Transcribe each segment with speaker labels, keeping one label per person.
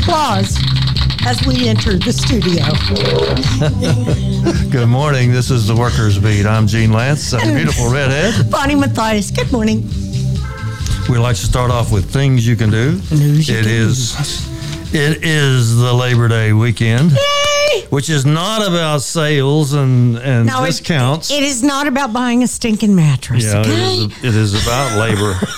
Speaker 1: applause as we enter the studio.
Speaker 2: Good morning. This is the Workers Beat. I'm Gene Lantz, a beautiful redhead.
Speaker 1: Bonnie Matthias, good morning.
Speaker 2: We like to start off with things you can do.
Speaker 1: News
Speaker 2: It is- It is the Labor Day weekend,
Speaker 1: Yay!
Speaker 2: which is not about sales and and
Speaker 1: No, it-
Speaker 2: discounts.
Speaker 1: It is not about buying a stinking mattress.
Speaker 2: yeah, it
Speaker 1: okay?
Speaker 2: is, it is about labor.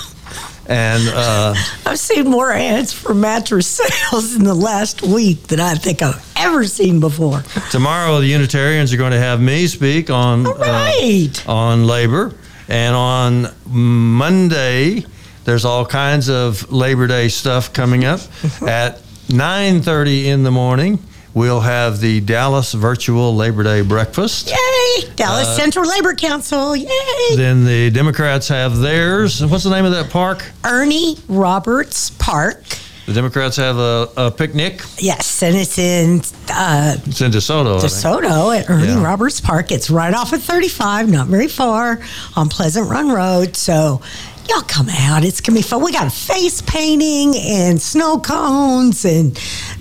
Speaker 2: and uh,
Speaker 1: I've seen more ads for mattress sales in the last week than I think I've ever seen before.
Speaker 2: tomorrow, the Unitarians are going to have me speak on
Speaker 1: All
Speaker 2: uh, on labor, and on Monday there's all kinds of Labor Day stuff coming up. At 9:30 in the morning, we'll have the Dallas Virtual Labor Day Breakfast.
Speaker 1: Yay! Dallas
Speaker 2: Uh,
Speaker 1: Central Labor Council. Yay!
Speaker 2: Then the Democrats have theirs. What's the name of that park?
Speaker 1: Ernie Roberts Park.
Speaker 2: The Democrats have a, a picnic.
Speaker 1: Yes, and it's in uh,
Speaker 2: It's in DeSoto.
Speaker 1: DeSoto at Ernie
Speaker 2: Yeah.
Speaker 1: Roberts Park. It's right off of 35, not very far on Pleasant Run Road. So y'all come out. It's going to be fun. We got face painting and snow cones. And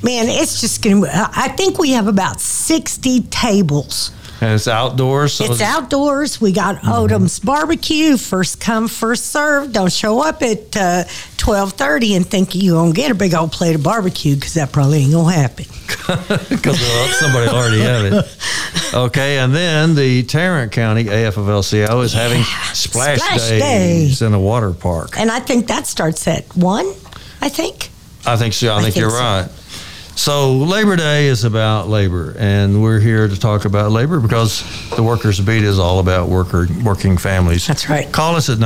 Speaker 1: man, it's just going to, I think we have about 60 tables.
Speaker 2: And it's outdoors. So
Speaker 1: It's outdoors. We got
Speaker 2: Mm-hmm.
Speaker 1: Odom's barbecue. First come, first serve. Don't show up at uh, twelve thirty and think you gonna get a big old plate of barbecue because that probably ain't gonna happen.
Speaker 2: because somebody already have it. Okay, and then the Tarrant County AFL-CIO is having splash,
Speaker 1: Splash
Speaker 2: days
Speaker 1: Day.
Speaker 2: in a water park.
Speaker 1: And I think that starts at one. I think.
Speaker 2: I think so. I, think,
Speaker 1: think
Speaker 2: you're
Speaker 1: so.
Speaker 2: right. So Labor Day is about labor, and we're here to talk about labor because the Workers Beat is all about worker working families.
Speaker 1: That's right.
Speaker 2: Call us at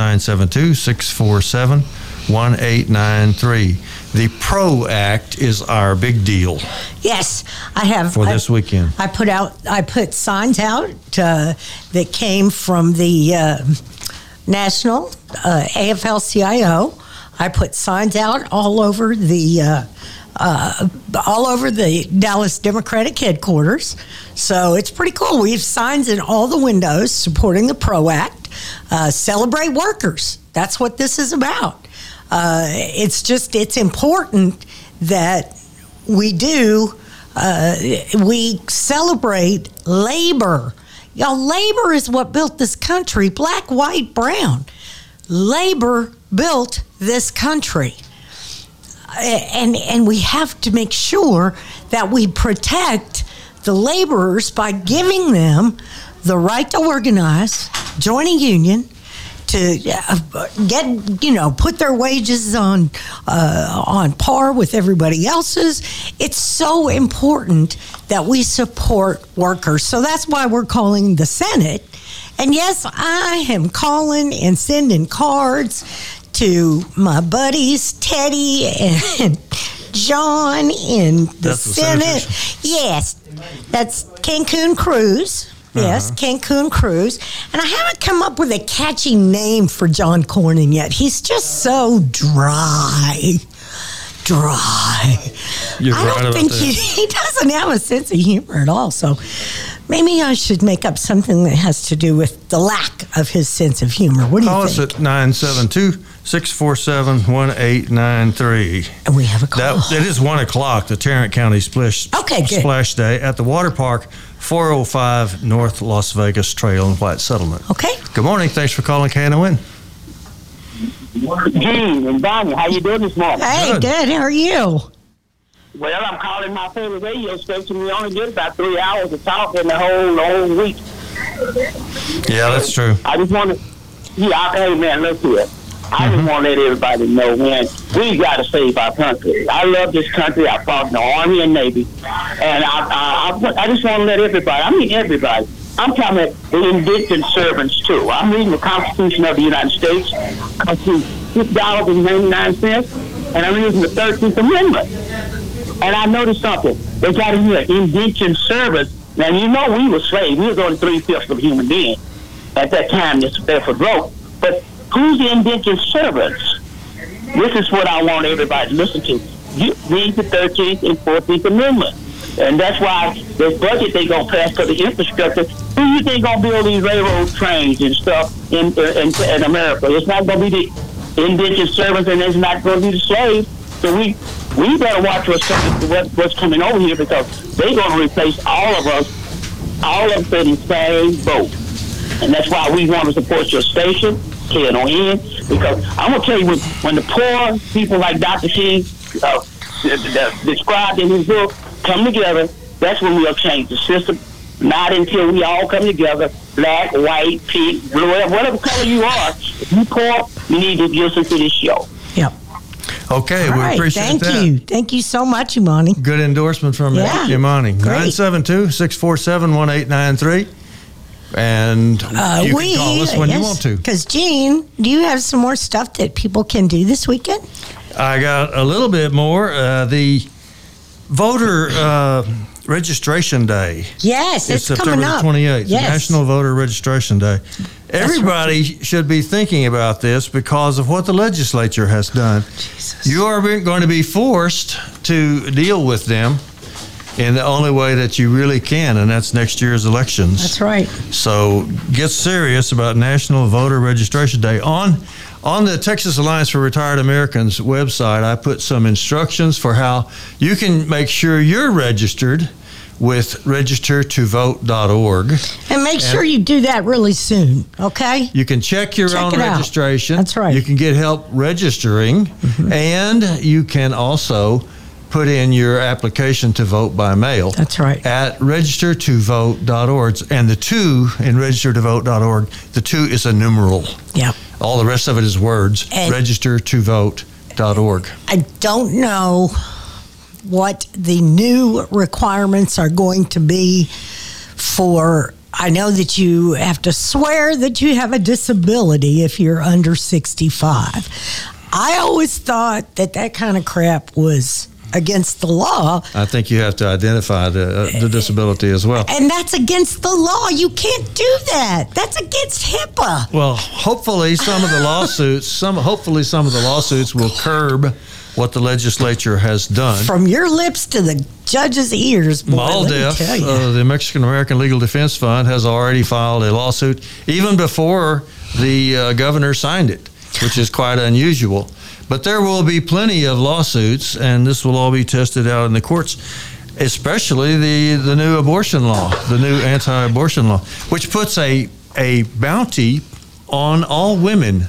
Speaker 2: 972-647-1893. The PRO Act is our big deal
Speaker 1: Yes, I have.
Speaker 2: for
Speaker 1: I,
Speaker 2: this weekend.
Speaker 1: I put out. I put signs out uh, that came from the uh, national uh, AFL-CIO. I put signs out all over the. Uh, uh, all over the Dallas Democratic headquarters. So it's pretty cool. We have signs in all the windows supporting the PRO Act. Uh, celebrate workers. That's what this is about. Uh, it's just, it's important that we do, uh, we celebrate labor. Y'all, labor is what built this country black, white, brown. Labor built this country and and we have to make sure that we protect the laborers by giving them the right to organize, join a union, to uh, get you know put their wages on uh, on par with everybody else's. It's so important that we support workers. So that's why we're calling the Senate. And yes, I am calling and sending cards to my buddies Teddy and John in the
Speaker 2: That's
Speaker 1: Senate.
Speaker 2: senators?
Speaker 1: yes, that's Cancun Cruz. Yes, uh-huh. Cancun Cruz. And I haven't come up with a catchy name for John Cornyn yet. He's just so dry. Dry.
Speaker 2: You're
Speaker 1: I don't
Speaker 2: about
Speaker 1: think
Speaker 2: that.
Speaker 1: he, he doesn't have a sense of humor at all. So maybe I should make up something that has to do with the lack of his sense of humor. What do
Speaker 2: Call
Speaker 1: you
Speaker 2: us at 972-647-1893.
Speaker 1: and we have a call.
Speaker 2: That, it is 1 o'clock, the Tarrant County Splash,
Speaker 1: Okay.
Speaker 2: Splash Day at the Water Park, 405 North Las Vegas Trail in White Settlement.
Speaker 1: okay.
Speaker 2: Good morning. Thanks for calling KNON.
Speaker 3: Gene and Bonnie, how you doing this morning?
Speaker 1: Hey,
Speaker 2: Good.
Speaker 1: good. How are you?
Speaker 3: Well, I'm calling my favorite radio station. We only get about three hours of talk in the whole the whole week.
Speaker 2: Yeah, that's true.
Speaker 3: I just want to, yeah, hey man, look here. I just mm-hmm. want to let everybody know, man, we got to save our country. I love this country. I fought in the Army and Navy, and I, I, I, I just want to let everybody. I mean everybody. I'm talking about the indentured servants too. I'm reading the Constitution of the United States, Constitution six dollars and ninety nine cents, and I'm reading the Thirteenth Amendment. And I noticed something. They got in here indentured servants. Now you know we were slaves. We was only three fifths of a human being at that time. This therefore broke. But who's the indentured servants? This is what I want everybody to listen to. You read the 13th and 14th Amendment. And that's why the budget they gonna pass for the infrastructure. Who you think gonna build these railroad trains and stuff in uh, in, in America? It's not gonna be the indentured servants, and it's not gonna be the slaves. So we we better watch what's coming, what, what's coming over here because they're going to replace all of us, all of us in the same boat. And that's why we want to support your station, KNON, because I'm going to tell you, when, when the poor people like Dr. King uh, described in his book come together, that's when we'll change the system. Not until we all come together, black, white, pink, blue, whatever color you are. If you poor, you need to listen to this show.
Speaker 1: Yep.
Speaker 2: Okay,
Speaker 1: All
Speaker 2: we
Speaker 1: right.
Speaker 2: appreciate
Speaker 1: Thank
Speaker 2: that.
Speaker 1: Thank you. Thank you so much, Imani.
Speaker 2: Good endorsement from
Speaker 1: Yeah,
Speaker 2: Imani.
Speaker 1: great.
Speaker 2: 972 647 1893. And
Speaker 1: Uh,
Speaker 2: you
Speaker 1: we,
Speaker 2: can call us when you want to.
Speaker 1: Because, Gene, do you have some more stuff that people can do this weekend?
Speaker 2: I got a little bit more. Uh, the voter uh, registration day.
Speaker 1: Yes, it's,
Speaker 2: September
Speaker 1: coming up.
Speaker 2: 28th,
Speaker 1: Yes.
Speaker 2: National Voter Registration Day. Everybody should be thinking about this because of what the legislature has done. You are going to be forced to deal with them in the only way that you really can, and that's next year's elections.
Speaker 1: That's right.
Speaker 2: So get serious about National Voter Registration Day. On on the Texas Alliance for Retired Americans website, I put some instructions for how you can make sure you're registered with registertovote.org.
Speaker 1: And make sure you do that really soon, okay?
Speaker 2: You can check your
Speaker 1: Check
Speaker 2: own
Speaker 1: it out.
Speaker 2: registration.
Speaker 1: That's right. Mm-hmm.
Speaker 2: You can get help registering, and you can also put in your application to vote by mail.
Speaker 1: That's right.
Speaker 2: At registertovote.org. And the two in registertovote.org, the two is a numeral.
Speaker 1: Yeah.
Speaker 2: All the rest of it is words.
Speaker 1: And-
Speaker 2: registertovote.org.
Speaker 1: I don't know what the new requirements are going to be for. I know that you have to swear that you have a disability if you're under 65. I always thought that that kind of crap was against the law,
Speaker 2: I think you have to identify the, uh, the disability as well.
Speaker 1: and that's against the law. You can't do that. That's against HIPAA.
Speaker 2: Well, hopefully some of the lawsuits, some hopefully some of the lawsuits will curb what the legislature has done.
Speaker 1: From your lips to the judge's ears, boy,
Speaker 2: MALDEF,
Speaker 1: tell you.
Speaker 2: uh, the Mexican American Legal Defense Fund, has already filed a lawsuit even before the uh, governor signed it, which is quite unusual. But there will be plenty of lawsuits, and this will all be tested out in the courts, especially the, the new abortion law, the new anti abortion law, which puts a, a bounty on all women.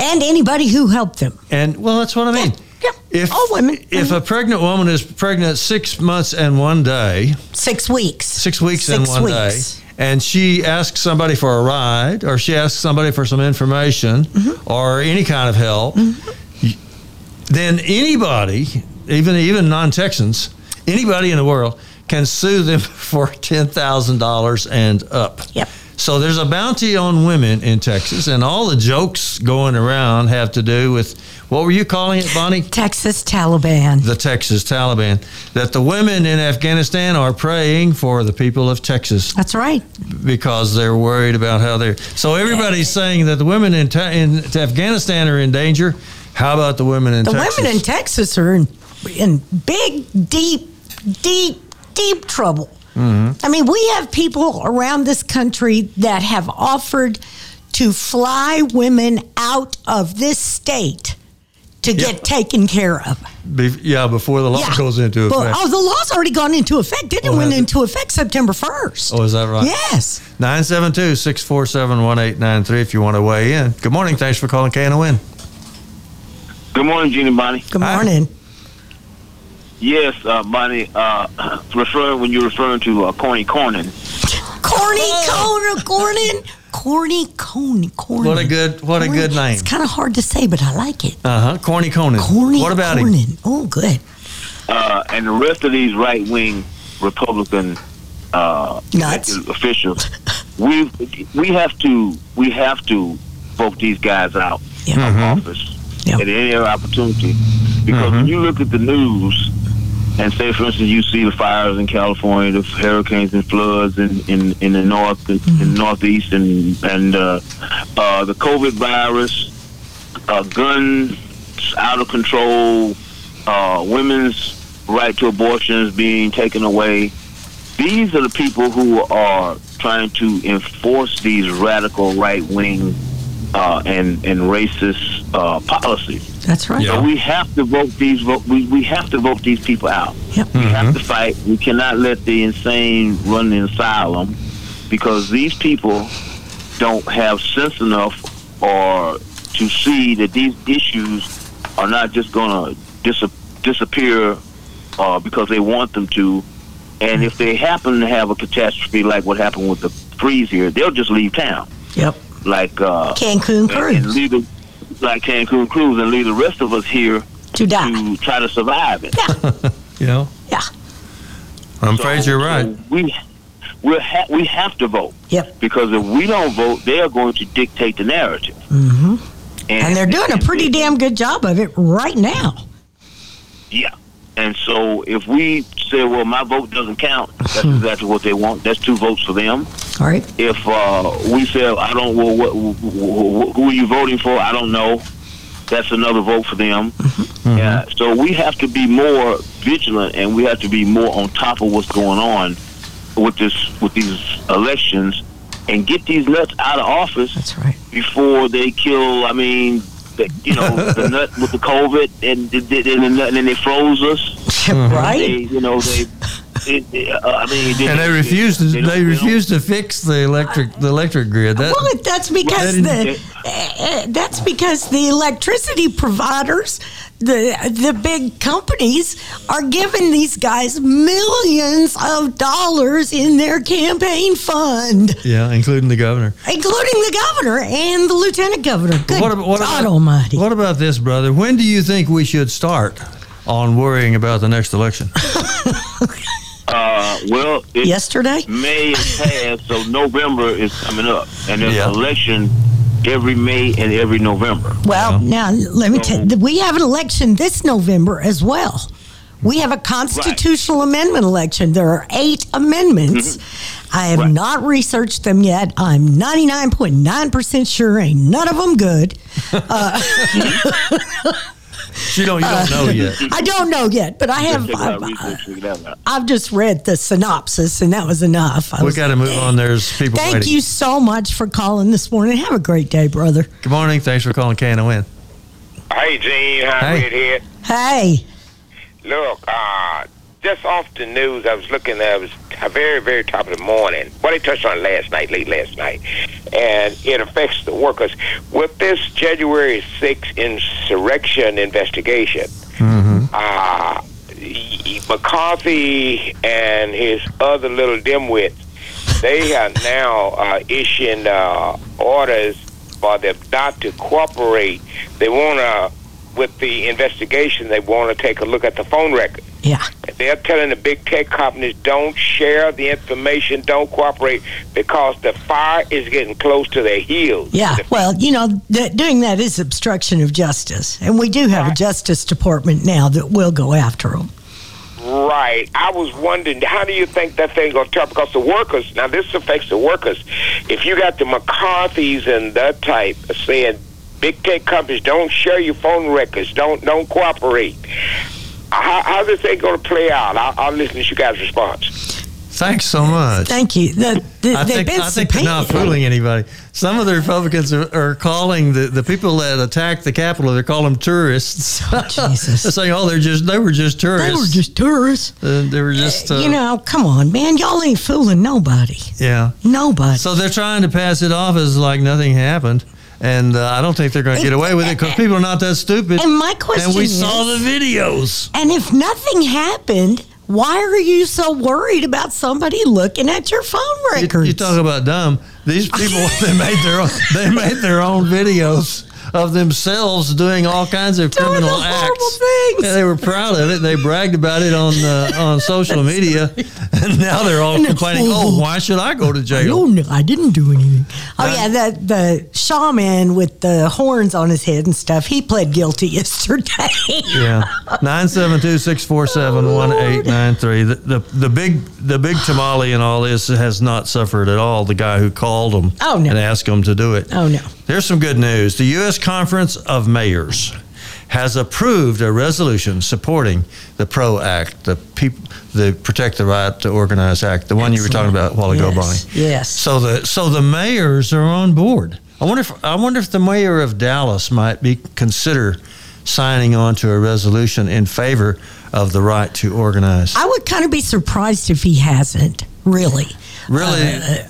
Speaker 1: and anybody who helped them.
Speaker 2: And, well, that's what I mean.
Speaker 1: Yeah,
Speaker 2: If,
Speaker 1: all women.
Speaker 2: if a pregnant woman is pregnant six months and one day,
Speaker 1: Six weeks.
Speaker 2: six weeks
Speaker 1: Six
Speaker 2: in one
Speaker 1: weeks.
Speaker 2: day, and she asks somebody for a ride, or she asks somebody for some information,
Speaker 1: Mm-hmm.
Speaker 2: or any kind of help, y- then anybody, even even non Texans, anybody in the world can sue them for ten thousand dollars and up.
Speaker 1: Yep.
Speaker 2: So there's a bounty on women in Texas, and all the jokes going around have to do with what were you calling it, Bonnie?
Speaker 1: Texas Taliban.
Speaker 2: the Texas Taliban, that the women in Afghanistan are praying for the people of Texas
Speaker 1: That's right.
Speaker 2: because they're worried about how they're. So everybody's saying that the women in, Ta- in Afghanistan are in danger. How about the women in
Speaker 1: The
Speaker 2: Texas?
Speaker 1: women in Texas are in, in big, deep, deep, deep trouble.
Speaker 2: Mm-hmm.
Speaker 1: I mean, we have people around this country that have offered to fly women out of this state to
Speaker 2: Yeah.
Speaker 1: get taken care of.
Speaker 2: Be- yeah, before the law
Speaker 1: Yeah.
Speaker 2: goes into effect.
Speaker 1: oh, the law's already gone into effect. Didn't
Speaker 2: Oh,
Speaker 1: it went into effect September 1st.
Speaker 2: Oh, is that right?
Speaker 1: Yes.
Speaker 2: 972 647 1893 if you want to weigh in. Good morning. Thanks for calling KNON.
Speaker 3: Good morning, Gene and Bonnie.
Speaker 1: Good
Speaker 2: Hi.
Speaker 1: morning.
Speaker 3: Yes, uh, Bonnie, uh, referring when you're referring to uh, Corny Cornyn.
Speaker 1: Corny
Speaker 2: Oh.
Speaker 1: Corner Cornin. Corny Coney Corny.
Speaker 2: What a good what a good name.
Speaker 1: It's kind of hard to say, but I like it.
Speaker 2: Uh huh. Corny Conan.
Speaker 1: Corny
Speaker 2: what about him?
Speaker 1: Oh, good.
Speaker 3: uh, and the rest of these right wing Republican uh, officials, we we have to we have to vote these guys out
Speaker 1: Yeah.
Speaker 3: of office
Speaker 1: Yeah.
Speaker 3: at any opportunity because when you look at the news and say, for instance, you see the fires in California, the hurricanes and floods in, in, in the north and in the northeast, and and uh, uh, the COVID virus, uh, guns out of control, uh, women's right to abortions being taken away. These are the people who are trying to enforce these radical right wing
Speaker 4: uh, and and racist uh, policies.
Speaker 1: That's right.
Speaker 2: Yeah.
Speaker 4: So we have to vote these vote. We, we have to vote these people out.
Speaker 1: Yep.
Speaker 4: We have to fight. We cannot let the insane run the asylum because these people don't have sense enough or to see that these issues are not just going to dis- disappear uh, because they want them to. And if they happen to have a catastrophe like what happened with the freeze here, they'll just leave town.
Speaker 1: Yep.
Speaker 4: Like uh,
Speaker 1: Cancun
Speaker 4: and, and
Speaker 1: Cruz
Speaker 4: leave the, like Cancun Cruz and leave the rest of us here
Speaker 1: to die.
Speaker 4: to try to survive it.
Speaker 2: You know,
Speaker 1: Yeah.
Speaker 2: I'm
Speaker 4: So-
Speaker 2: afraid you're right.
Speaker 4: so we we ha- we have to vote
Speaker 1: Yep.
Speaker 4: because if we don't vote, they are going to dictate the narrative.
Speaker 1: Mm-hmm. And they're doing a pretty damn good job of it right now.
Speaker 4: Yeah. And so if we say, well, my vote doesn't count, that's
Speaker 1: Hmm.
Speaker 4: exactly what they want. That's two votes for them.
Speaker 1: All right.
Speaker 4: If uh, we say, I don't, well, what, wh- wh- who are you voting for? I don't know. That's another vote for them.
Speaker 1: Mm-hmm.
Speaker 4: Yeah. So we have to be more vigilant, and we have to be more on top of what's going on with this with these elections, and get these nuts out of office
Speaker 1: That's right.
Speaker 4: before they kill. I mean, the, you know, the nut with the COVID, and, and, and, and then they froze us. They,
Speaker 1: Right?
Speaker 4: you know, they. It, it, uh, I mean,
Speaker 2: And they refuse to.
Speaker 4: they don't-
Speaker 2: They
Speaker 4: they don't-
Speaker 2: to fix the electric the electric grid. That
Speaker 1: Well, that's because
Speaker 2: That
Speaker 1: the that's because the electricity providers, the the big companies, are giving these guys millions of dollars in their campaign fund,
Speaker 2: yeah, including the governor.
Speaker 1: including the governor and the lieutenant governor. Good
Speaker 2: What, ab- what
Speaker 1: God
Speaker 2: about,
Speaker 1: Almighty!
Speaker 2: What about this, brother? When do you think we should start on worrying about the next election?
Speaker 4: Uh, well, it,
Speaker 1: Yesterday,
Speaker 4: May is past, so November is coming up, and there's
Speaker 2: Yeah.
Speaker 4: an election every May and every November.
Speaker 1: well, now let me tell you, we have an election this November as well. We have a constitutional amendment election. There are eight amendments. I have
Speaker 4: Mm-hmm. Right.
Speaker 1: not researched them yet. I'm 99.9% sure ain't none of them good.
Speaker 2: You don't. You don't know yet.
Speaker 1: I don't know yet, but I have.
Speaker 4: Check it
Speaker 1: I've,
Speaker 4: research, figure that out.
Speaker 1: I've just read the synopsis, and that was enough. I
Speaker 2: We got to move on. There's people
Speaker 1: Thank
Speaker 2: waiting.
Speaker 1: you so much for calling this morning. Have a great day, brother.
Speaker 2: Good morning. Thanks for calling KNON.
Speaker 5: Hey, Gene, how
Speaker 2: Hey.
Speaker 5: Red here?
Speaker 1: Hey,
Speaker 5: Look, uh, just off the news, I was looking at it was very, very top of the morning. Well, they touched on last night, late last night, and it affects the workers. With this January 6th insurrection investigation, uh, McCarthy and his other little dimwits, they are now uh, issuing uh, orders for them not to cooperate. They want to, with the investigation, they want to take a look at the phone record.
Speaker 1: yeah,
Speaker 5: They're telling the big tech companies don't share the information, don't cooperate because the fire is getting close to their heels.
Speaker 1: yeah.
Speaker 5: The-
Speaker 1: Well, you know, th- doing that is obstruction of justice, and we do have a Justice Department now that will go after them.
Speaker 5: Right. I was wondering, how do you think that thing going to turn? Because the workers, now this affects the workers. If you got the McCarthy's and that type saying big tech companies don't share your phone records, don't don't cooperate, how, how's this thing going to play out? I'll, I'll listen to you guys' response.
Speaker 2: Thanks so much.
Speaker 1: Thank you. The, the,
Speaker 2: I
Speaker 1: they've
Speaker 2: think,
Speaker 1: been
Speaker 2: I think they're not fooling anybody. Some of the Republicans are, are calling the, the people that attacked the Capitol, they're calling them tourists.
Speaker 1: Oh, Jesus.
Speaker 2: they're saying, oh, they're just, they were just tourists.
Speaker 1: They were just tourists.
Speaker 2: Uh, they were just, uh,
Speaker 1: you know, come on, man. Y'all ain't fooling nobody.
Speaker 2: yeah.
Speaker 1: Nobody.
Speaker 2: So they're trying to pass it off as like nothing happened. And uh, I don't think they're going to get away with it because people are not that stupid.
Speaker 1: and my question
Speaker 2: And we
Speaker 1: is,
Speaker 2: saw the videos.
Speaker 1: and if nothing happened, why are you so worried about somebody looking at your phone
Speaker 2: You,
Speaker 1: records?
Speaker 2: you talk about dumb. These people they made their own, they made their own videos of themselves doing all kinds of criminal acts.
Speaker 1: things.
Speaker 2: Yeah, they were proud of it. They bragged about it on uh, on social media, and now they're all
Speaker 1: And
Speaker 2: complaining. Oh, why should I go to jail?
Speaker 1: don't. I didn't do anything. Oh yeah, the the shaman with the horns on his head and stuff. He pled guilty yesterday.
Speaker 2: Yeah, nine seven two six four seven one eight nine three. The the the big the big tamale in all this has not suffered at all. The guy who called him
Speaker 1: Oh, no.
Speaker 2: and asked him to do it.
Speaker 1: Oh no.
Speaker 2: Here's some good news. The U.S. Conference of Mayors has approved a resolution supporting the PRO Act, the people, the Protect the Right to Organize Act, the one you were talking about a while ago,
Speaker 1: yes.
Speaker 2: Bonnie.
Speaker 1: Yes.
Speaker 2: So the so the mayors are on board I wonder if I wonder if the mayor of Dallas might be consider signing on to a resolution in favor of the right to organize.
Speaker 1: I would kind of be surprised if he hasn't. Really,
Speaker 2: Really? Uh,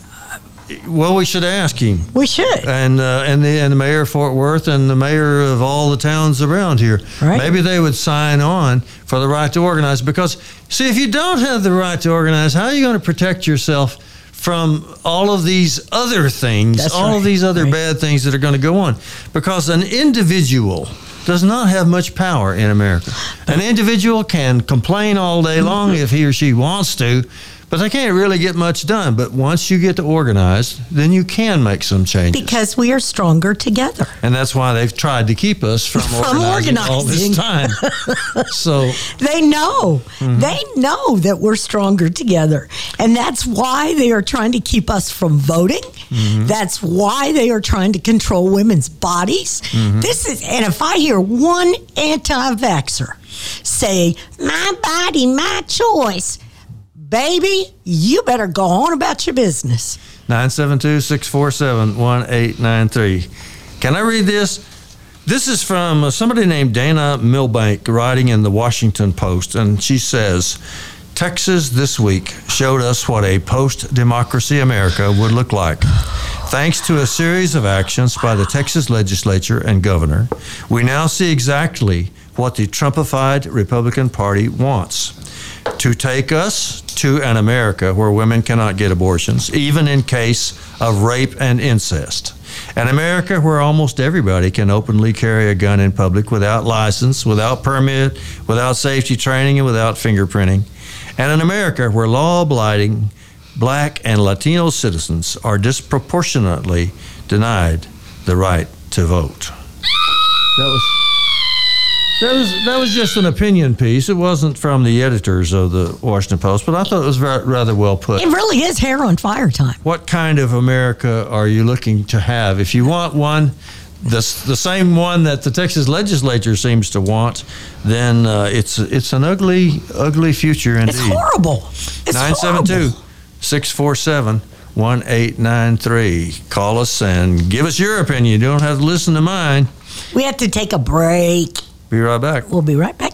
Speaker 2: well, we should ask him.
Speaker 1: we should.
Speaker 2: and uh, and the and the mayor of Fort Worth and the mayor of all the towns around here.
Speaker 1: Right.
Speaker 2: Maybe they would sign on for the right to organize because see if you don't have the right to organize, how are you going to protect yourself from all of these other things,
Speaker 1: That's
Speaker 2: all
Speaker 1: right.
Speaker 2: of these other
Speaker 1: Right.
Speaker 2: bad things that are going to go on? Because an individual does not have much power in America. An individual can complain all day long if he or she wants to, but they can't really get much done. But once you get to organized, then you can make some changes.
Speaker 1: Because we are stronger together.
Speaker 2: And that's why they've tried to keep us from,
Speaker 1: From
Speaker 2: organizing, all this time. so
Speaker 1: They know.
Speaker 2: Mm-hmm.
Speaker 1: They know that we're stronger together. And that's why they are trying to keep us from voting.
Speaker 2: Mm-hmm.
Speaker 1: That's why they are trying to control women's bodies.
Speaker 2: Mm-hmm.
Speaker 1: This is, and if I hear one anti vaxxer say, my body, my choice, baby, you better go on about your business.
Speaker 2: 972 647 1893. Can I read this? This is from uh, somebody named Dana Milbank writing in the Washington Post, and she says Texas this week showed us what a post democracy America would look like. Thanks to a series of actions by the Texas legislature and governor, we now see exactly what the Trumpified Republican Party wants to take us to an America where women cannot get abortions, even in case of rape and incest. An America where almost everybody can openly carry a gun in public without license, without permit, without safety training, and without fingerprinting. And an America where law abiding black and Latino citizens are disproportionately denied the right to vote. That was. That was that was just an opinion piece. It wasn't from the editors of the Washington Post, but I thought it was very, rather well put.
Speaker 1: It really is hair on fire time.
Speaker 2: What kind of America are you looking to have? If you want one, the, the same one that the Texas legislature seems to want, then uh, it's it's an ugly ugly future indeed.
Speaker 1: It's horrible. It's
Speaker 2: 972 647 1893. Call us and give us your opinion. You don't have to listen to mine.
Speaker 1: We have to take a break.
Speaker 2: Be right back.
Speaker 1: We'll be right back.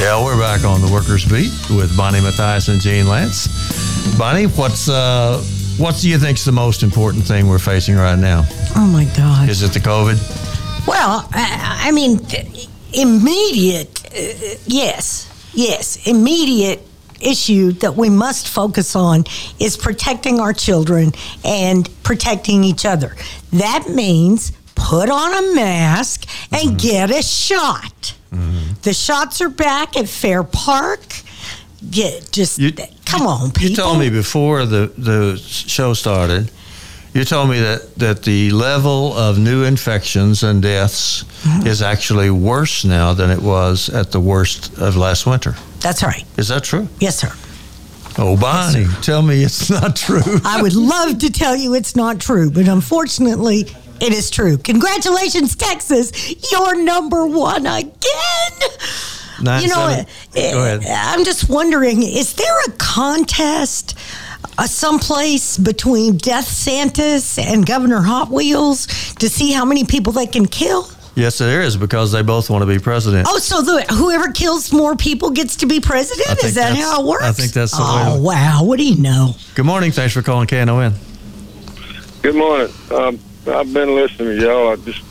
Speaker 2: Yeah, we're back on the Workers Beat with Bonnie Matthias and Gene Lantz. Bonnie, what's uh, what do you think's the most important thing we're facing right now?
Speaker 1: Oh my God.
Speaker 2: Is it the COVID?
Speaker 1: Well, I, I mean, immediate, uh, yes, yes, immediate issue that we must focus on is protecting our children and protecting each other. That means put on a mask
Speaker 2: Mm-hmm.
Speaker 1: and get a shot. The shots are back at Fair Park. Get just
Speaker 2: You-
Speaker 1: come on, people.
Speaker 2: You told me before the the show started. You told me that, that the level of new infections and deaths
Speaker 1: Mm-hmm.
Speaker 2: is actually worse now than it was at the worst of last winter.
Speaker 1: That's right.
Speaker 2: Is that true?
Speaker 1: Yes, sir.
Speaker 2: Oh, Bonnie, tell me it's not true.
Speaker 1: I would love to tell you it's not true, but unfortunately, it is true. Congratulations, Texas. You're number one again.
Speaker 2: Nine,
Speaker 1: you know,
Speaker 2: seven-
Speaker 1: eh,
Speaker 2: Go ahead.
Speaker 1: I'm just wondering is there a contest uh, someplace between Death Santis and Governor Hot Wheels to see how many people they can kill?
Speaker 2: Yes, there is because they both want to be president.
Speaker 1: Oh, so the, whoever kills more people gets to be president? Is that how it works?
Speaker 2: I think that's the way
Speaker 1: Oh, wow. What do you know?
Speaker 2: Good morning. Thanks for calling KNON.
Speaker 6: Good morning. Um, I've been listening to y'all. I just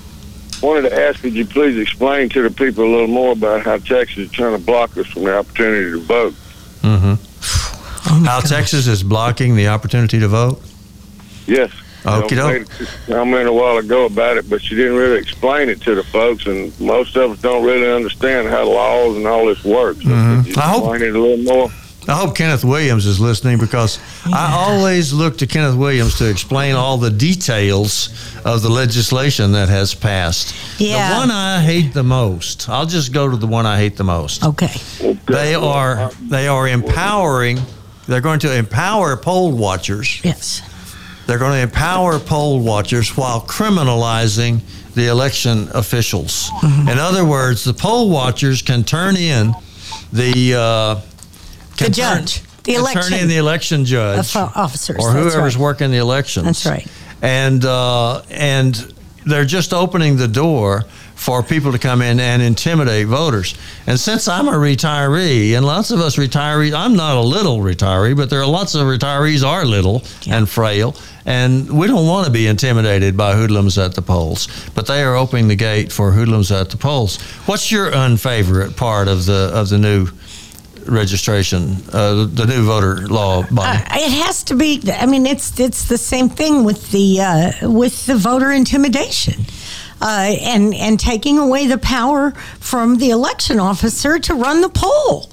Speaker 6: wanted to ask, could you please explain to the people a little more about how Texas is trying to block us from the opportunity to vote?
Speaker 2: Mm-hmm.
Speaker 1: Oh,
Speaker 2: How
Speaker 1: gosh.
Speaker 2: Texas is blocking the opportunity to vote?
Speaker 6: Yes.
Speaker 2: Okie
Speaker 6: I
Speaker 2: doke.
Speaker 6: made a a while ago about it, but she didn't really explain it to the folks, and most of us don't really understand how laws and all this works. So
Speaker 2: Mhm. I hope-
Speaker 6: explain it a little more?
Speaker 2: I hope Kenneth Williams is listening because I always look to Kenneth Williams to explain all the details of the legislation that has passed.
Speaker 1: Yeah.
Speaker 2: The one I hate the most, I'll just go to the one I hate the most.
Speaker 1: Okay.
Speaker 2: They are they are empowering they're going to empower poll watchers.
Speaker 1: Yes.
Speaker 2: They're going to empower poll watchers while criminalizing the election officials.
Speaker 1: Mm-hmm.
Speaker 2: In other words, the poll watchers can turn in the uh, can
Speaker 1: The
Speaker 2: turn-
Speaker 1: judge. The election.
Speaker 2: attorney and the election judge
Speaker 1: uh, officers,
Speaker 2: or whoever's
Speaker 1: right.
Speaker 2: working the elections.
Speaker 1: That's right.
Speaker 2: And uh, and they're just opening the door for people to come in and intimidate voters. And since I'm a retiree, and lots of us retirees, I'm not a little retiree, but there are lots of retirees are little and frail, and we don't want to be intimidated by hoodlums at the polls. But they are opening the gate for hoodlums at the polls. What's your unfavorite part of the of the new registration, uh, the new voter law, Bonnie?
Speaker 1: Uh, it has to be. I mean, it's it's the same thing with the uh, with the voter intimidation. Uh, and and taking away the power from the election officer to run the poll,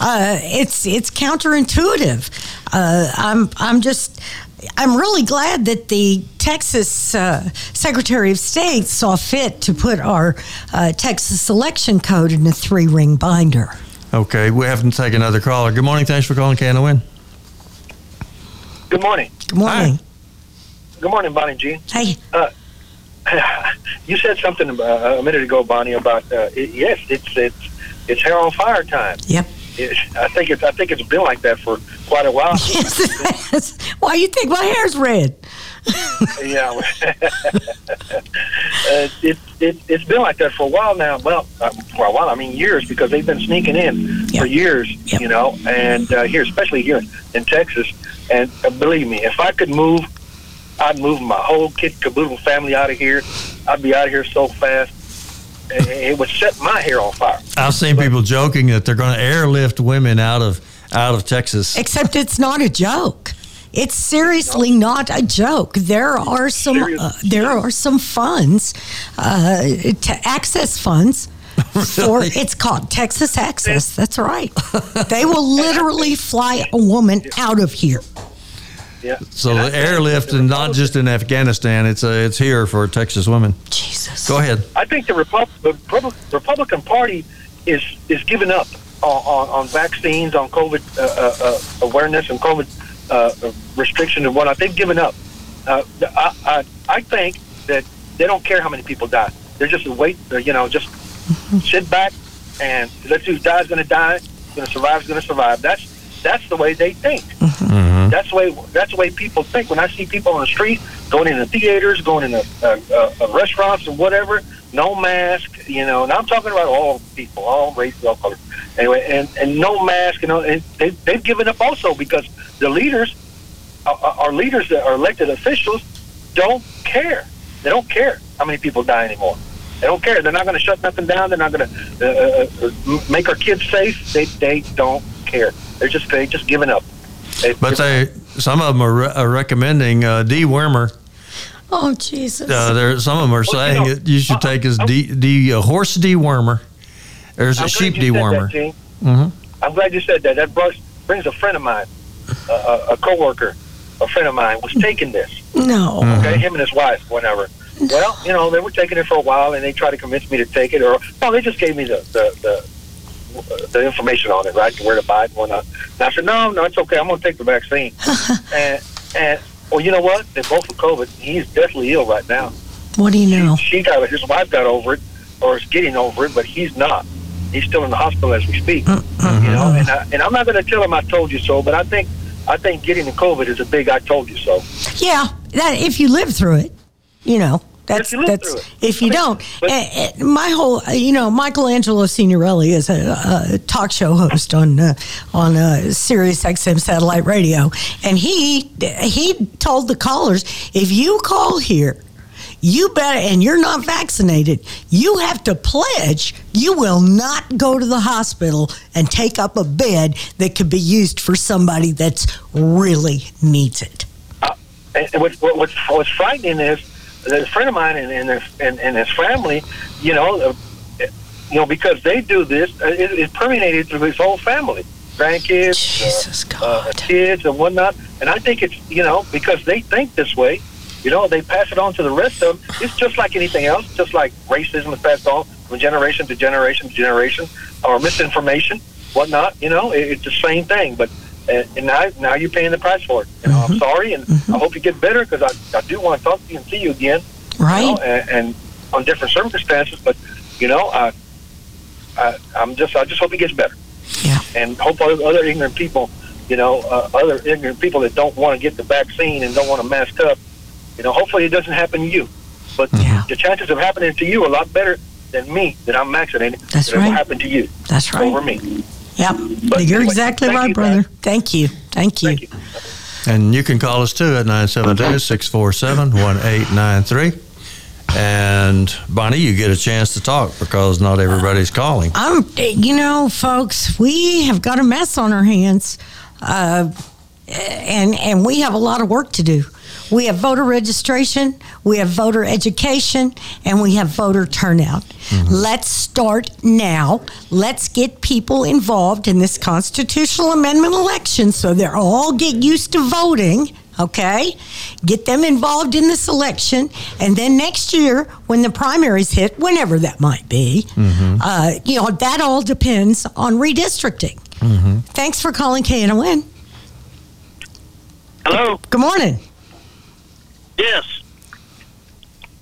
Speaker 1: uh, it's it's counterintuitive. Uh, I'm I'm just I'm really glad that the Texas uh, Secretary of State saw fit to put our uh, Texas election code in a three ring binder.
Speaker 2: Okay, we have to take another caller. Good morning. Thanks for calling KNON.
Speaker 7: Good morning.
Speaker 1: Good morning.
Speaker 7: Good morning, Bonnie G.
Speaker 1: Hey,
Speaker 7: You said something uh, a minute ago, Bonnie, about uh, it, yes, it's it's it's hair on fire time.
Speaker 1: yep.
Speaker 7: It, I think it's I think it's been like that for quite a while.
Speaker 1: Yes, it has. Why you think my hair's red?
Speaker 7: yeah, uh, it, it it's been like that for a while now. Well, uh, for a while, I mean years, because they've been sneaking in
Speaker 1: Yep.
Speaker 7: for years.
Speaker 1: Yep.
Speaker 7: You know, and uh, here, especially here in Texas. And uh, believe me, if I could move, I'd move my whole kid caboodle family out of here. I'd be out of here so fast. It, it would set my hair on fire.
Speaker 2: I've seen people joking that they're going to airlift women out of out of Texas.
Speaker 1: Except it's not a joke. It's seriously not a joke. There are some uh, there are some funds, uh, to access funds. For it's called Texas Access. That's right. They will literally fly a woman out of here.
Speaker 7: Yeah.
Speaker 2: So the airlift, and not just in Afghanistan, it's uh, it's here for Texas women.
Speaker 1: Jesus.
Speaker 2: Go ahead.
Speaker 7: I think the, Repub- the Repub- Republican Party is is giving up on, on, on vaccines, on COVID uh, uh, uh, awareness, and COVID uh, restrictions and whatnot. They've given up. Uh, I, I I think that they don't care how many people die. They're just wait. uh, You know, just sit back and let's see who dies going to die. Going to survive is going to survive. That's that's the way they think. That's the way that's the way people think. When I see people on the street going into theaters, going into uh, uh, uh, restaurants and whatever, no mask, you know. And I'm talking about all people, all races, all colors. Anyway, and and no mask, you know. And they they've given up also because the leaders, uh, uh, our leaders that are elected officials, don't care. They don't care how many people die anymore. They don't care. They're not going to shut nothing down. They're not going to uh, uh, make our kids safe. They they don't care. They're just they just giving up. They,
Speaker 2: But they, some of them are, re- are recommending uh, dewormer.
Speaker 1: Oh Jesus.
Speaker 2: Uh, there, some of them are
Speaker 7: Well, you
Speaker 2: saying
Speaker 7: know,
Speaker 2: that you should
Speaker 7: uh,
Speaker 2: take as
Speaker 7: uh,
Speaker 2: de, de, uh, horse dewormer. There's a
Speaker 7: I'm
Speaker 2: sheep
Speaker 7: glad you
Speaker 2: dewormer.
Speaker 7: That, Gene.
Speaker 2: Mhm.
Speaker 7: I'm glad you said that. That brought, brings a friend of mine, a, a, a coworker, a friend of mine was taking this.
Speaker 1: no.
Speaker 7: Okay, him and his wife, whatever. Well, you know, they were taking it for a while, and they tried to convince me to take it, or no, they just gave me the the the, the information on it, right, where to buy it, and whatnot. And I said, no, no, it's okay. I'm going to take the vaccine. and and well, you know what? They're both with COVID. He's deathly ill right now.
Speaker 1: What do you know?
Speaker 7: She got it. his wife got over it, or is getting over it, but he's not. He's still in the hospital as we speak. Mm, you mm-hmm. know, and I, and I'm not going to tell him I told you so, but I think I think getting the COVID is a big I told you so.
Speaker 1: Yeah, that if you live through it, you know. That's
Speaker 7: If you
Speaker 1: that's if you don't.
Speaker 7: but-
Speaker 1: eh, eh, my whole, uh, you know, Michelangelo Signorelli is a, a talk show host on uh, on uh, Sirius XM satellite radio, and he he told the callers if you call here. You better, and you're not vaccinated. You have to pledge you will not go to the hospital and take up a bed that could be used for somebody that's really needs it.
Speaker 7: And and what, what, what's, what's frightening is a friend of mine and, and, their, and, and his family, you know, uh, you know, because they do this, uh, it, it permeated through his whole family, grandkids,
Speaker 1: Jesus
Speaker 7: uh, uh,
Speaker 1: God.
Speaker 7: kids, and whatnot. And I think it's you know because they think this way, you know, they pass it on to the rest of them. It's just like anything else, just like racism is passed on from generation to generation to generation, or misinformation, whatnot. You know, it, it's the same thing, but. And and now, now you're paying the price for it. You know, I'm sorry, and I hope you get better because I, I do want to talk to you and see you again. you
Speaker 1: Right?
Speaker 7: know, and, and on different circumstances. But you know, I, I, I'm just I just hope he gets better,
Speaker 1: Yeah.
Speaker 7: and hope other, other ignorant people you know, uh, other ignorant people that don't want to get the vaccine and don't want to mask up. You know, hopefully it doesn't happen to you. But
Speaker 1: Yeah.
Speaker 7: the chances of happening to you are a lot better than me, that I'm vaccinated.
Speaker 1: That's
Speaker 7: that It will
Speaker 1: right.
Speaker 7: happen to you
Speaker 1: That's right.
Speaker 7: over me.
Speaker 1: Yep.
Speaker 7: But
Speaker 1: You're
Speaker 7: anyway,
Speaker 1: exactly right,
Speaker 7: you,
Speaker 1: brother. Thank you. Thank you.
Speaker 7: Thank you.
Speaker 2: And you can call us too at 972 647 1893. And Bonnie, you get a chance to talk because not everybody's calling.
Speaker 1: I'm, you know, folks, we have got a mess on our hands, uh, and and we have a lot of work to do. We have voter registration, we have voter education, and we have voter turnout. Mm-hmm. Let's start now. Let's get people involved in this constitutional amendment election so they're all get used to voting. Okay, get them involved in this election, and then next year, when the primaries hit, whenever that might be, mm-hmm. uh, you know that all depends on redistricting. Mm-hmm. Thanks for calling KNON.
Speaker 8: Hello.
Speaker 1: Good morning.
Speaker 8: Yes.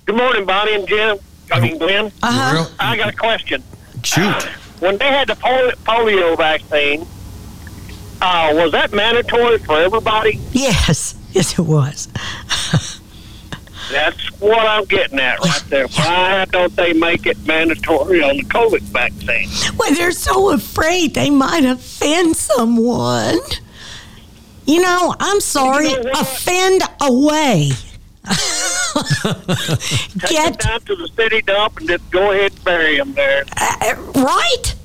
Speaker 8: Good morning, Bonnie and Jim. I mean, Glenn.
Speaker 1: Uh huh.
Speaker 8: I got a question.
Speaker 2: Shoot.
Speaker 8: When they had the pol- polio vaccine, uh, was that mandatory for everybody?
Speaker 1: Yes, yes, it was.
Speaker 8: That's what I'm getting at right there. Why don't they make it mandatory on the COVID vaccine?
Speaker 1: Well, they're so afraid they might offend someone. You know, I'm sorry.
Speaker 8: You know
Speaker 1: offend away.
Speaker 8: Take
Speaker 1: Get
Speaker 8: them down to the city dump and just go ahead and bury them there.
Speaker 1: uh, right.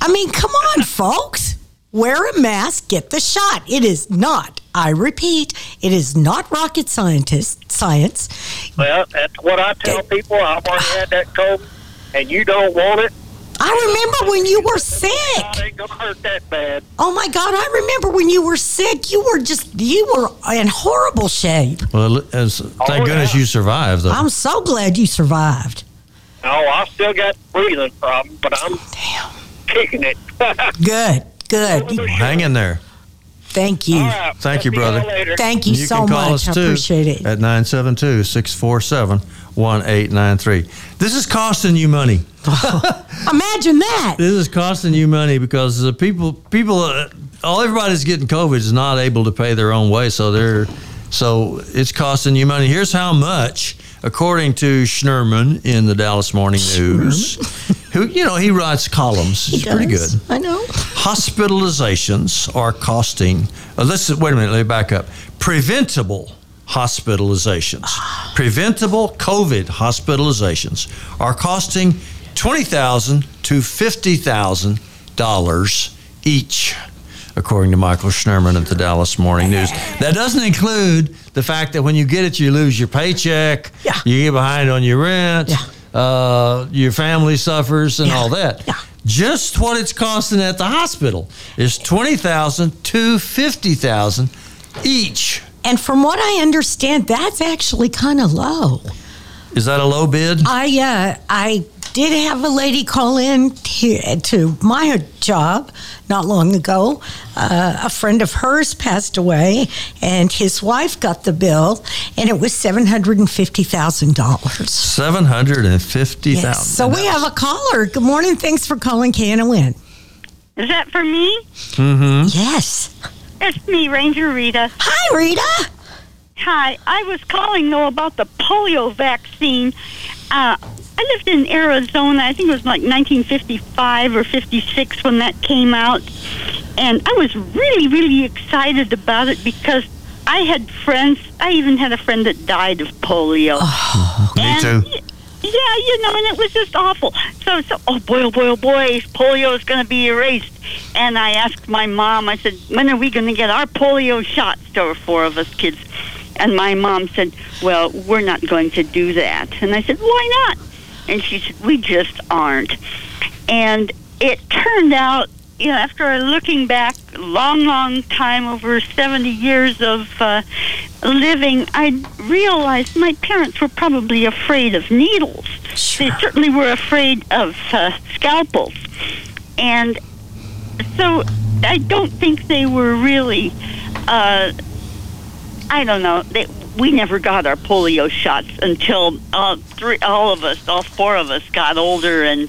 Speaker 1: I mean, come on, folks. Wear a mask. Get the shot. It is not. I repeat, it is not rocket scientist science.
Speaker 8: Well, that's what I tell people. I've already had that COVID, and you don't want it.
Speaker 1: I remember when you were sick.
Speaker 8: Ain't gonna hurt that bad.
Speaker 1: Oh my God, I remember when you were sick. You were just, you were in horrible shape.
Speaker 2: Well, as, oh, thank
Speaker 8: Oh,
Speaker 2: goodness
Speaker 8: yeah.
Speaker 2: you survived, though.
Speaker 1: I'm so glad you survived.
Speaker 8: Oh, I still got breathing problems, but I'm
Speaker 1: Damn.
Speaker 8: kicking it.
Speaker 1: Good, good.
Speaker 2: Well, hang in there.
Speaker 1: Thank you.
Speaker 8: All right.
Speaker 2: Thank you,
Speaker 8: See y'all
Speaker 2: brother.
Speaker 1: Thank you,
Speaker 2: You
Speaker 1: so much. I appreciate it.
Speaker 2: at 972 647 1893. This is costing you money.
Speaker 1: Imagine that.
Speaker 2: This is costing you money because the people, people, uh, all everybody's getting COVID is not able to pay their own way, so they're, so it's costing you money. Here's how much, according to Schnurman in the Dallas Morning News, who you know he writes columns. He's pretty good.
Speaker 1: I know.
Speaker 2: Hospitalizations are costing. Uh, let's wait a minute. Let me back up. Preventable hospitalizations, preventable COVID hospitalizations are costing 20,000 to fifty thousand dollars each, according to Mitchell Schnurman at the Dallas Morning News. That doesn't include the fact that when you get it, you lose your paycheck.
Speaker 1: Yeah.
Speaker 2: You get behind on your rent.
Speaker 1: Yeah.
Speaker 2: Uh, your family suffers and
Speaker 1: Yeah.
Speaker 2: all that. Just what it's costing at the hospital is twenty thousand to fifty thousand each.
Speaker 1: And from what I understand, that's actually kind of low.
Speaker 2: Is that a low bid?
Speaker 1: I uh, I did have a lady call in to, to my job not long ago. Uh, a friend of hers passed away, and his wife got the bill, and it was seven hundred and fifty thousand dollars.
Speaker 2: Seven hundred and fifty thousand.
Speaker 1: Yes. So we have a caller. Good morning. Thanks for calling. KNON?
Speaker 9: Is that for me?
Speaker 2: Mm-hmm.
Speaker 1: Yes.
Speaker 9: It's me, Ranger Rita.
Speaker 1: Hi, Rita.
Speaker 9: Hi. I was calling though about the polio vaccine. Uh, I lived in Arizona. I think it was like 1955 or 56 when that came out, and I was really, really excited about it because I had friends. I even had a friend that died of polio.
Speaker 2: Oh, me
Speaker 9: And,
Speaker 2: too.
Speaker 9: Yeah, you know, and it was just awful. So, so oh boy, oh boy, oh boy, polio is going to be erased. And I asked my mom, I said, when are we going to get our polio shots? There were four of us kids. And my mom said, well, we're not going to do that. And I said, why not? And she said, we just aren't. And it turned out, you know, after looking back long, long time, over 70 years of uh, living, I realized my parents were probably afraid of needles. They certainly were afraid of uh, scalpels. And so I don't think they were really, uh, I don't know, they, we never got our polio shots until all three, all of us, all four of us got older and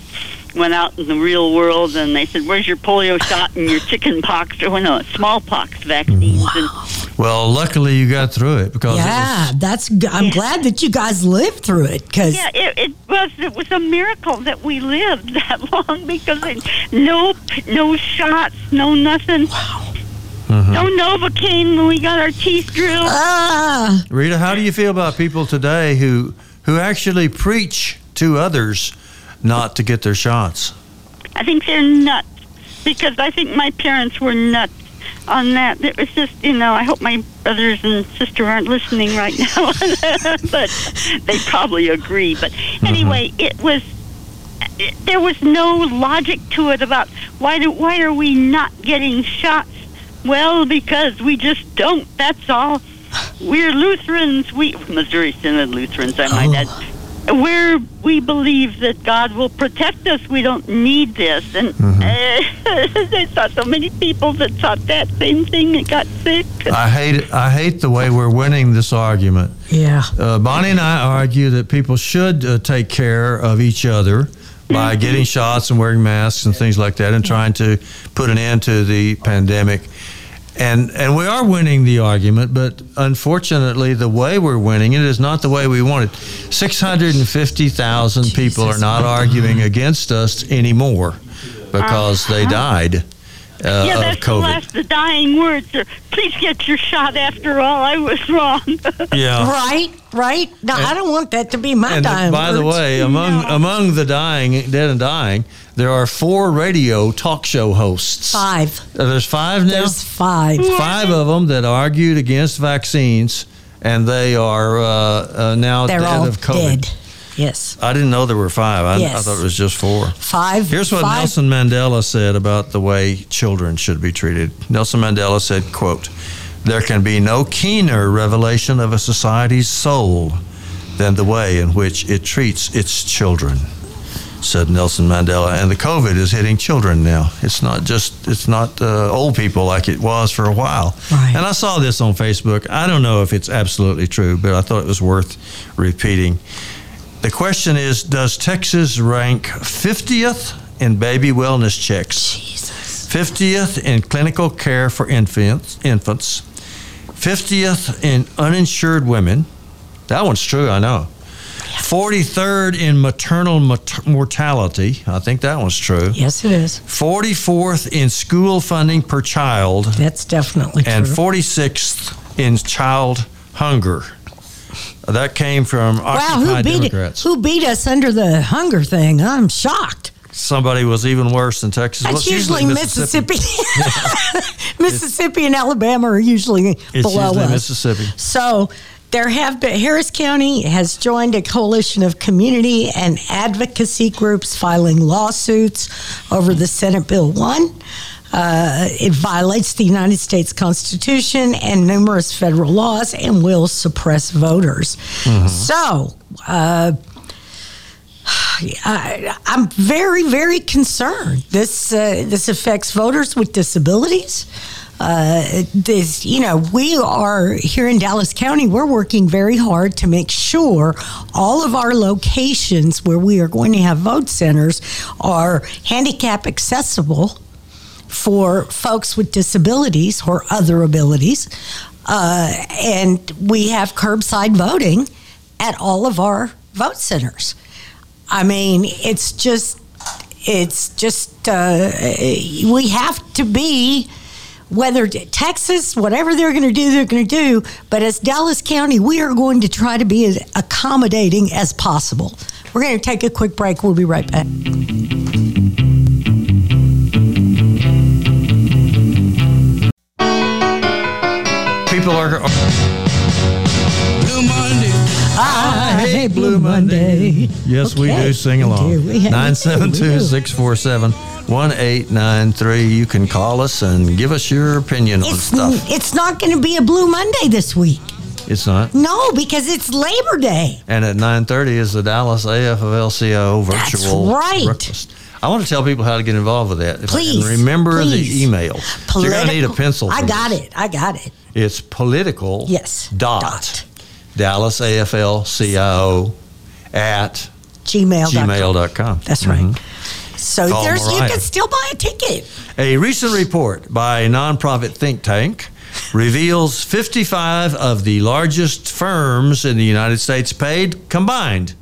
Speaker 9: went out in the real world and they said, "Where's your polio shot and your chicken pox or no smallpox vaccines?" And
Speaker 2: Well, luckily you got through it because it
Speaker 1: Yeah,
Speaker 2: was-
Speaker 1: that's. I'm glad that you guys lived through it because
Speaker 9: yeah, it, it was it was a miracle that we lived that long because it, no no shots, no nothing. No Novocaine when we got our teeth drilled.
Speaker 1: ah,
Speaker 2: Rita, how do you feel about people today who who actually preach to others not to get their shots?
Speaker 9: I think they're nuts because I think my parents were nuts on that. It was just, you know, I hope my brothers and sister aren't listening right now, but they probably agree. But anyway, it was. It, there was no logic to it about why do why are we not getting shots? Well, because we just don't. That's all. We're Lutherans. We Missouri Synod Lutherans. I might add where we believe that God will protect us, we don't need this. And uh, I saw so many people that thought that same thing and got sick.
Speaker 2: I hate it. I hate the way we're winning this argument.
Speaker 1: yeah.
Speaker 2: Uh, Bonnie and I argue that people should uh, take care of each other by getting shots and wearing masks and things like that, and trying to put an end to the pandemic. And and we are winning the argument, but unfortunately, the way we're winning it is not the way we wanted. Six hundred and fifty thousand people are not arguing against us anymore because they died uh,
Speaker 9: yeah,
Speaker 2: of
Speaker 9: that's the
Speaker 2: COVID.
Speaker 9: last, the dying words are, please get your shot after all. I was wrong.
Speaker 2: Yeah.
Speaker 1: Right, right. No, I don't want that to be my
Speaker 2: And
Speaker 1: dying
Speaker 2: by the way, among among the dying, dead and dying, there are four radio talk show hosts.
Speaker 1: five.
Speaker 2: Uh, There's five now.
Speaker 1: There's five.
Speaker 2: five of them that argued against vaccines, and they are uh, uh, now
Speaker 1: They're
Speaker 2: dead
Speaker 1: all
Speaker 2: of COVID.
Speaker 1: dead. Yes,
Speaker 2: I didn't know there were five. I, I thought it was just four.
Speaker 1: five.
Speaker 2: Here's what
Speaker 1: five,
Speaker 2: Nelson Mandela said about the way children should be treated. Nelson Mandela said, quote, there can be no keener revelation of a society's soul than the way in which it treats its children, said Nelson Mandela. And the COVID is hitting children now. It's not just, it's not uh, old people like it was for a while.
Speaker 1: Right.
Speaker 2: And I saw this on Facebook. I don't know if it's absolutely true, but I thought it was worth repeating. The question is Does Texas rank 50th in baby wellness checks?
Speaker 1: Jesus.
Speaker 2: 50th in clinical care for infants, infants 50th in uninsured women. That one's true, I know. 43rd in maternal mat- mortality. I think that one's true.
Speaker 1: Yes, it is.
Speaker 2: 44th in school funding per child.
Speaker 1: That's definitely true.
Speaker 2: And 46th in child hunger. That came from
Speaker 1: wow, who beat
Speaker 2: Democrats.
Speaker 1: who beat us under the hunger thing? I'm shocked.
Speaker 2: Somebody was even worse than Texas. Well,
Speaker 1: That's
Speaker 2: it's
Speaker 1: usually, Mississippi.
Speaker 2: Mississippi.
Speaker 1: Mississippi and Alabama are usually
Speaker 2: It's
Speaker 1: below
Speaker 2: usually
Speaker 1: us.
Speaker 2: Mississippi.
Speaker 1: So there have been Harris County has joined a coalition of community and advocacy groups filing lawsuits over the Senate Bill One. Uh, it violates the United States Constitution and numerous federal laws and will suppress voters. So. Uh, I, I'm very, very concerned. This uh, this affects voters with disabilities. Uh, this, you know, we are here in Dallas County. We're working very hard to make sure all of our locations where we are going to have vote centers are handicap accessible for folks with disabilities or other abilities. Uh, and we have curbside voting at all of our vote centers. I mean, it's just, it's just, uh, we have to be, whether Texas, whatever they're going to do, they're going to do. But as Dallas County, we are going to try to be as accommodating as possible. We're going to take a quick break. We'll be right back.
Speaker 2: People are.
Speaker 1: I hate Blue Monday.
Speaker 2: Yes, we do sing along.
Speaker 1: do.
Speaker 2: 972 647 1893. You can call us and give us your opinion on
Speaker 1: It's,
Speaker 2: stuff.
Speaker 1: it's not going to be a Blue Monday this week.
Speaker 2: It's not.
Speaker 1: No, because it's Labor Day.
Speaker 2: And at 9:30 is the Dallas AFL-CIO
Speaker 1: That's
Speaker 2: virtual
Speaker 1: right.
Speaker 2: breakfast. I want to tell people how to get involved with that. If
Speaker 1: Please,
Speaker 2: remember
Speaker 1: please.
Speaker 2: the email. So you're going to need a pencil.
Speaker 1: I got
Speaker 2: this.
Speaker 1: it. I got it.
Speaker 2: It's political.
Speaker 1: Yes.
Speaker 2: Dot.
Speaker 1: Dot.
Speaker 2: Dallas AFL-CIO at
Speaker 1: Gmail.
Speaker 2: gmail.com.
Speaker 1: That's right.
Speaker 2: Mhm.
Speaker 1: So
Speaker 2: Call
Speaker 1: there's you can still buy a ticket.
Speaker 2: A recent report by a nonprofit think tank reveals 55 of the largest firms in the United States paid combined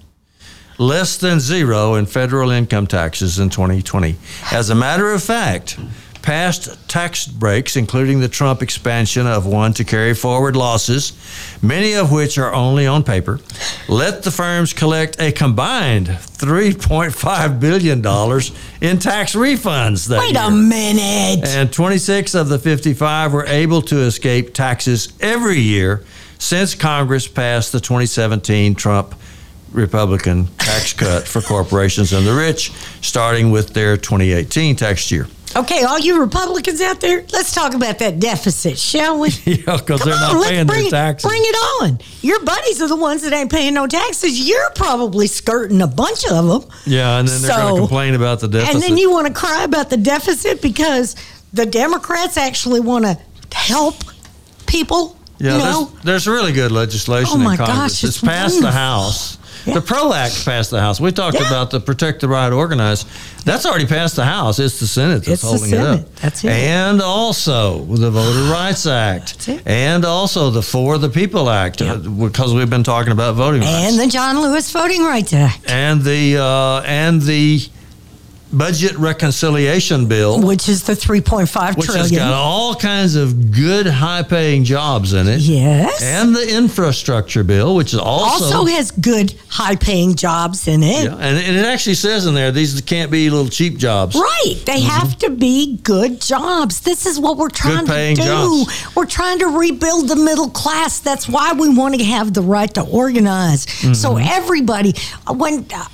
Speaker 2: less than zero in federal income taxes in 2020. As a matter of fact, past tax breaks, including the Trump expansion of one to carry forward losses, many of which are only on paper, let the firms collect a combined $3.5 billion in tax refunds. That
Speaker 1: Wait a minute.
Speaker 2: And 26 of the 55 were able to escape taxes every year since Congress passed the 2017 Trump Republican tax cut for corporations and the rich, starting with their 2018 tax year.
Speaker 1: Okay, all you Republicans out there, let's talk about that deficit, shall we?
Speaker 2: Yeah, because they're
Speaker 1: on,
Speaker 2: not paying
Speaker 1: bring
Speaker 2: their taxes.
Speaker 1: Bring it on. Your buddies are the ones that ain't paying no taxes. You're probably skirting a bunch of them.
Speaker 2: Yeah, and then they're going to complain about the deficit.
Speaker 1: And then you want to cry about the deficit because the Democrats actually want to help people.
Speaker 2: yeah,
Speaker 1: you know,
Speaker 2: there's, there's really good legislation
Speaker 1: Oh, my
Speaker 2: in Congress.
Speaker 1: gosh,
Speaker 2: it's
Speaker 1: it's
Speaker 2: passed the. House.
Speaker 1: Yeah.
Speaker 2: The PRO Act passed the House. We talked
Speaker 1: Yeah.
Speaker 2: about the Protect the Right Organize. That's already passed the House. It's the Senate that's
Speaker 1: It's
Speaker 2: holding it up.
Speaker 1: That's it.
Speaker 2: And also the Voter Rights Act.
Speaker 1: That's it.
Speaker 2: And also the For the People Act, uh, because we've been talking about voting rights.
Speaker 1: and the John Lewis Voting Rights Act,
Speaker 2: and the uh, and the budget reconciliation bill,
Speaker 1: which is the three point five
Speaker 2: which
Speaker 1: trillion.
Speaker 2: has got all kinds of good, high-paying jobs in it.
Speaker 1: Yes.
Speaker 2: and the infrastructure bill, which is also,
Speaker 1: also has good high paying jobs in it.
Speaker 2: yeah, and, and it actually says in there these can't be little cheap jobs.
Speaker 1: Right. They have to be good jobs. This is what we're trying to do.
Speaker 2: jobs.
Speaker 1: We're trying to rebuild the middle class. That's why we want to have the right to organize. So
Speaker 2: Mm-hmm.
Speaker 1: everybody when uh,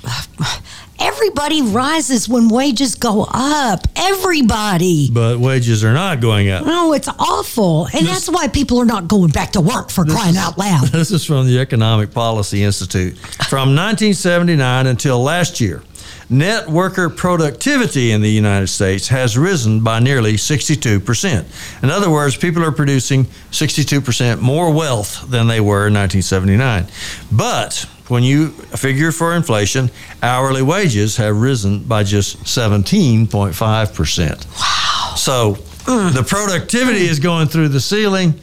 Speaker 1: everybody rises when wages go up. Everybody.
Speaker 2: But wages are not going up.
Speaker 1: No, it's awful. And that's why people are not going back to work for crying out loud.
Speaker 2: This is from the Economic Policy Institute. From 1979 until last year, net worker productivity in the United States has risen by nearly 62%. In other words, people are producing 62% more wealth than they were in 1979. But when you figure for inflation, hourly wages have risen by just 17.5%. Wow. So the productivity is going through the ceiling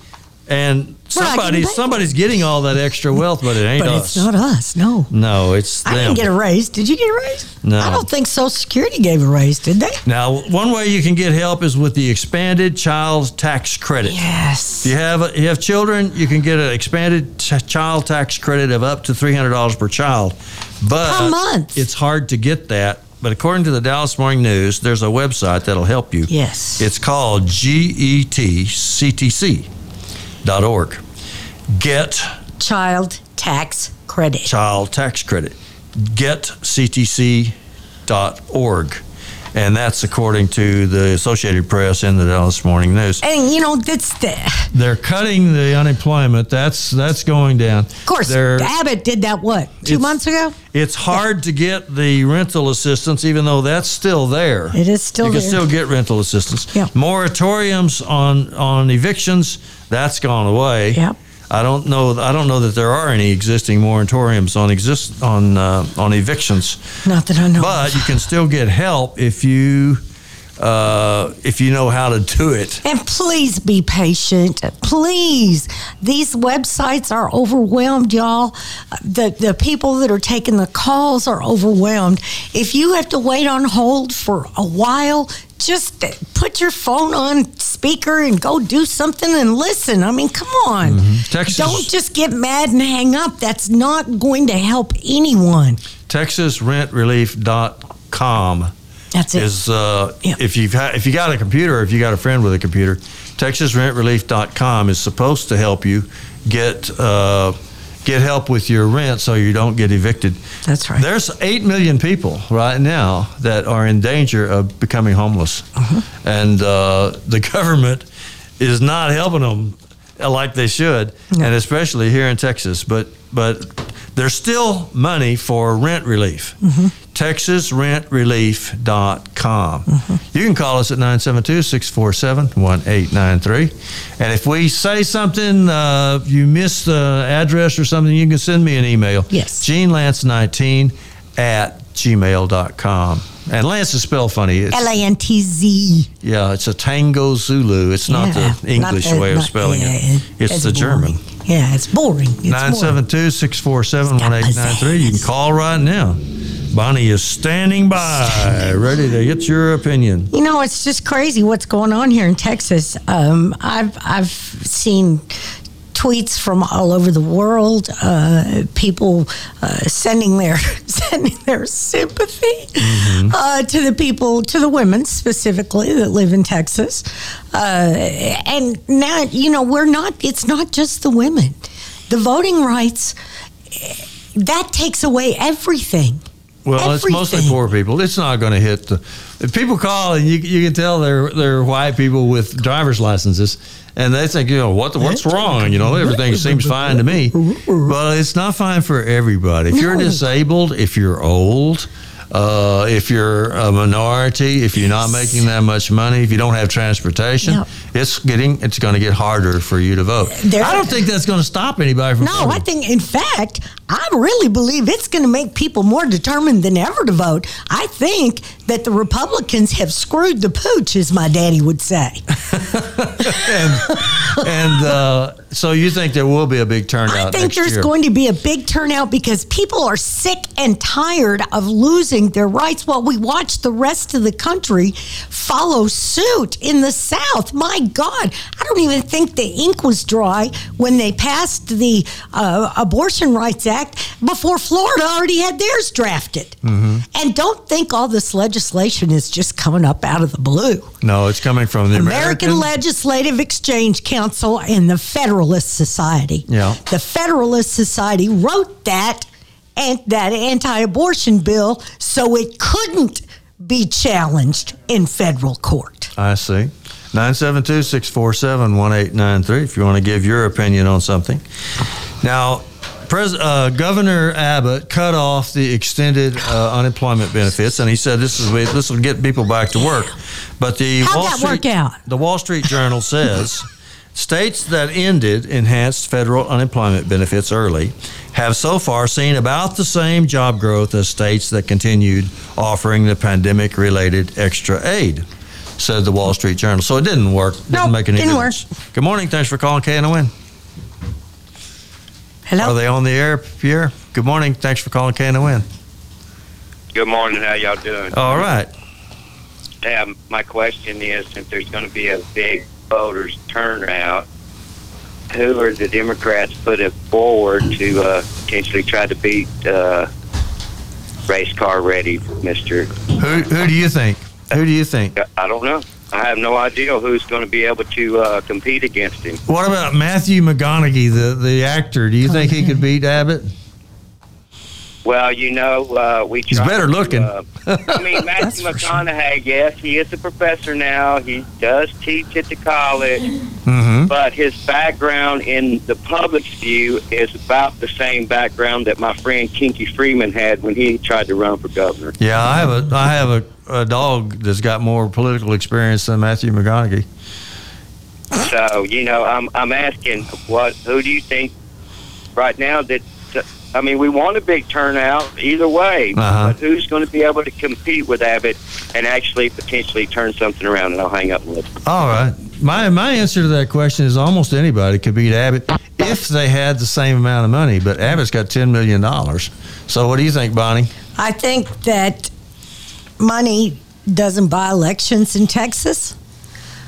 Speaker 2: and somebody somebody's getting all that extra wealth, but it ain't
Speaker 1: But
Speaker 2: us.
Speaker 1: it's not us. No.
Speaker 2: no, it's
Speaker 1: I
Speaker 2: them.
Speaker 1: didn't get a raise. Did you get a raise?
Speaker 2: No.
Speaker 1: I don't think Social Security gave a raise, did they?
Speaker 2: now, one way you can get help is with the expanded child tax credit.
Speaker 1: Yes.
Speaker 2: If you have you have children, you can get an expanded ch- child tax credit of up to three hundred dollars per child. But
Speaker 1: Per month.
Speaker 2: it's hard to get that. But according to the Dallas Morning News, there's a website that'll help you.
Speaker 1: Yes.
Speaker 2: It's called getctc.org. Get
Speaker 1: Child tax credit.
Speaker 2: child tax credit. Getctc.org. And that's according to the Associated Press and the Dallas Morning News.
Speaker 1: And you know, that's the,
Speaker 2: They're cutting the unemployment. That's that's going down.
Speaker 1: of course,
Speaker 2: They're-
Speaker 1: Abbott did that, what, two months ago?
Speaker 2: It's hard to get the rental assistance, even though that's still there.
Speaker 1: It is still
Speaker 2: you
Speaker 1: there.
Speaker 2: can still get rental assistance.
Speaker 1: Yeah.
Speaker 2: Moratoriums on on evictions that's gone away.
Speaker 1: Yep.
Speaker 2: I don't know. I don't know that there are any existing moratoriums on exist on uh, on evictions,
Speaker 1: Not that I know.
Speaker 2: but you can still get help if you uh, if you know how to do it.
Speaker 1: And please be patient. Please. These websites are overwhelmed, y'all. The the people that are taking the calls are overwhelmed. If you have to wait on hold for a while, just put your phone on speaker and go do something and listen. I mean, come on.
Speaker 2: Texas-
Speaker 1: Don't just get mad and hang up. That's not going to help anyone.
Speaker 2: TexasRentRelief.com
Speaker 1: That's it.
Speaker 2: is uh,
Speaker 1: Yeah.
Speaker 2: if you've ha- if you got a computer, or if you got a friend with a computer, TexasRentRelief.com is supposed to help you get uh, get help with your rent so you don't get evicted.
Speaker 1: That's right.
Speaker 2: There's eight million people right now that are in danger of becoming homeless,
Speaker 1: Uh-huh.
Speaker 2: and uh, the government is not helping them like they should,
Speaker 1: No.
Speaker 2: and especially here in Texas. But but there's still money for rent relief.
Speaker 1: Mm-hmm.
Speaker 2: TexasRentRelief.com. You can call us at 972 647 1893. And if we say something, uh, you miss the address or something, you can send me an email.
Speaker 1: Yes.
Speaker 2: GeneLantz19 at gmail.com. And Lantz is spelled funny.
Speaker 1: L A N T Z.
Speaker 2: yeah, it's a Tango Zulu. It's not
Speaker 1: Yeah,
Speaker 2: the English
Speaker 1: not
Speaker 2: way of
Speaker 1: not-
Speaker 2: spelling
Speaker 1: yeah,
Speaker 2: it. It's
Speaker 1: it's
Speaker 2: the
Speaker 1: boring.
Speaker 2: German.
Speaker 1: Yeah, it's boring. It's boring.
Speaker 2: 972 647 1893. You can call right now. Bonnie is standing by, ready to get your opinion.
Speaker 1: You know, it's just crazy what's going on here in Texas. Um, I've I've seen tweets from all over the world, uh, people uh, sending their their sympathy uh, to the people, to the women specifically that live in Texas. Uh, and now, you know, we're not. It's not just the women. The voting rights that takes away everything.
Speaker 2: Well, it's mostly poor people. It's not going to hit the. If people call and you, you can tell they're they're white people with driver's licenses, and they think you know what the, what's wrong. You know everything seems fine to me, but it's not fine for everybody. If you're disabled, if you're old. Uh, if you're a minority, if you're not making that much money, if you don't have transportation. It's getting it's going to get harder for you to vote.
Speaker 1: There-
Speaker 2: I don't think that's going to stop anybody from
Speaker 1: No,
Speaker 2: voting.
Speaker 1: I think, in fact, I really believe it's going to make people more determined than ever to vote. I think that the Republicans have screwed the pooch, as my daddy would say.
Speaker 2: and uh, so you think there will be a big turnout
Speaker 1: I think there's
Speaker 2: year?
Speaker 1: going to be a big turnout because people are sick and tired of losing their rights while we watch the rest of the country follow suit in the South. My God, I don't even think the ink was dry when they passed the uh, Abortion Rights Act before Florida already had theirs drafted.
Speaker 2: Mm-hmm.
Speaker 1: And don't think all this legislation is just coming up out of the blue.
Speaker 2: No, it's coming from the
Speaker 1: American,
Speaker 2: American.
Speaker 1: Legislative Exchange Council and the Federalist Society.
Speaker 2: Yeah.
Speaker 1: The Federalist Society wrote that and that anti-abortion bill so it couldn't be challenged in federal court.
Speaker 2: I see. 972 647 1893 if you want to give your opinion on something. Now, Pres- uh, Governor Abbott cut off the extended uh, unemployment benefits, and he said this is this will get people back to work. But the
Speaker 1: How'd
Speaker 2: Wall
Speaker 1: that
Speaker 2: Street,
Speaker 1: work out?
Speaker 2: The Wall Street Journal says states that ended enhanced federal unemployment benefits early have so far seen about the same job growth as states that continued offering the pandemic-related extra aid. Said the Wall Street Journal. So it didn't work. Didn't
Speaker 1: Nope,
Speaker 2: make any
Speaker 1: didn't
Speaker 2: difference. Good morning. Thanks for calling KNON.
Speaker 1: Hello.
Speaker 2: Are they on the air, Pierre? Good morning. Thanks for calling KNON.
Speaker 10: Good morning. How y'all doing?
Speaker 2: All right.
Speaker 10: Yeah, my question is, since there's going to be a big voters turnout, who are the Democrats putting forward to uh, potentially try to beat uh, race car ready, Mister?
Speaker 2: Who who do you think? Who do you think?
Speaker 10: I don't know. I have no idea who's going to be able to uh, compete against him.
Speaker 2: What about Matthew McConaughey, the, the actor? Do you think he could beat Abbott?
Speaker 10: Well, you know, uh, we.
Speaker 2: He's better
Speaker 10: to,
Speaker 2: looking.
Speaker 10: uh, I mean, Matthew McConaughey. Yes, he is a professor now. He does teach at the college,
Speaker 2: Mm-hmm.
Speaker 10: but his background in the public's view is about the same background that my friend Kinky Friedman had when he tried to run for governor.
Speaker 2: Yeah, I have a I have a, a dog that's got more political experience than Matthew McConaughey.
Speaker 10: So, you know, I'm I'm asking, what? Who do you think right now that? I mean, we want a big turnout either way,
Speaker 2: Uh-huh.
Speaker 10: but who's going to be able to compete with Abbott and actually potentially turn something around? And I'll hang up and listen.
Speaker 2: All right. My my answer to that question is almost anybody could beat Abbott if they had the same amount of money. But Abbott's got ten million dollars. So what do you think, Bonnie?
Speaker 1: I think that money doesn't buy elections in Texas.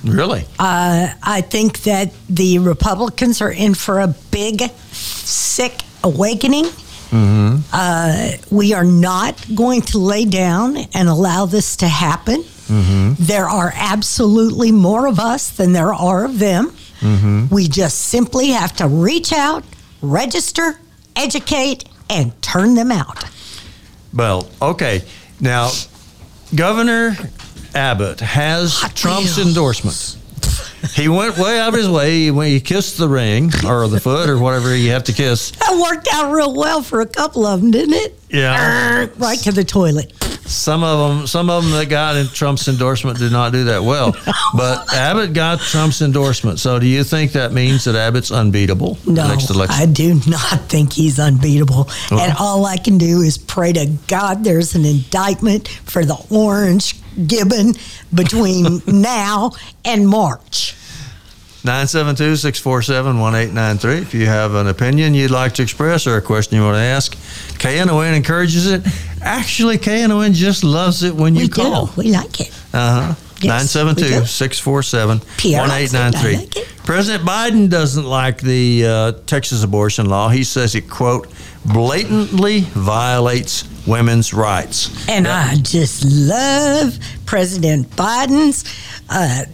Speaker 2: Really?
Speaker 1: Uh, I think that the Republicans are in for a big, sick awakening.
Speaker 2: Mm-hmm.
Speaker 1: Uh, we are not going to lay down and allow this to happen.
Speaker 2: Mm-hmm.
Speaker 1: There are absolutely more of us than there are of them.
Speaker 2: Mm-hmm.
Speaker 1: We just simply have to reach out, register, educate, and turn them out.
Speaker 2: Well, okay. Now, Governor Abbott has Trump's endorsement. He went way out of his way when he kissed the ring or the foot or whatever you have to kiss.
Speaker 1: That worked out real well for a couple of them, didn't it?
Speaker 2: Yeah.
Speaker 1: Right to the toilet.
Speaker 2: Some of them, some of them that got in Trump's endorsement did not do that well. But Abbott got Trump's endorsement. So, do you think that means that Abbott's unbeatable
Speaker 1: No,
Speaker 2: next election?
Speaker 1: I do not think he's unbeatable.
Speaker 2: Well-
Speaker 1: and all I can do is pray to God there's an indictment for the orange gibbon between now and March.
Speaker 2: 972 647 1893. If you have an opinion you'd like to express or a question you want to ask, KNON encourages it. Actually, KNON just loves it when you
Speaker 1: we
Speaker 2: call.
Speaker 1: do. We like it.
Speaker 2: Uh huh.
Speaker 1: Yes, we
Speaker 2: 972
Speaker 1: do.
Speaker 2: 647
Speaker 1: PR, I like
Speaker 2: 1893. President Biden doesn't like the uh, Texas abortion law. He says it, quote, blatantly violates women's rights.
Speaker 1: And I just love President Biden's. Uh,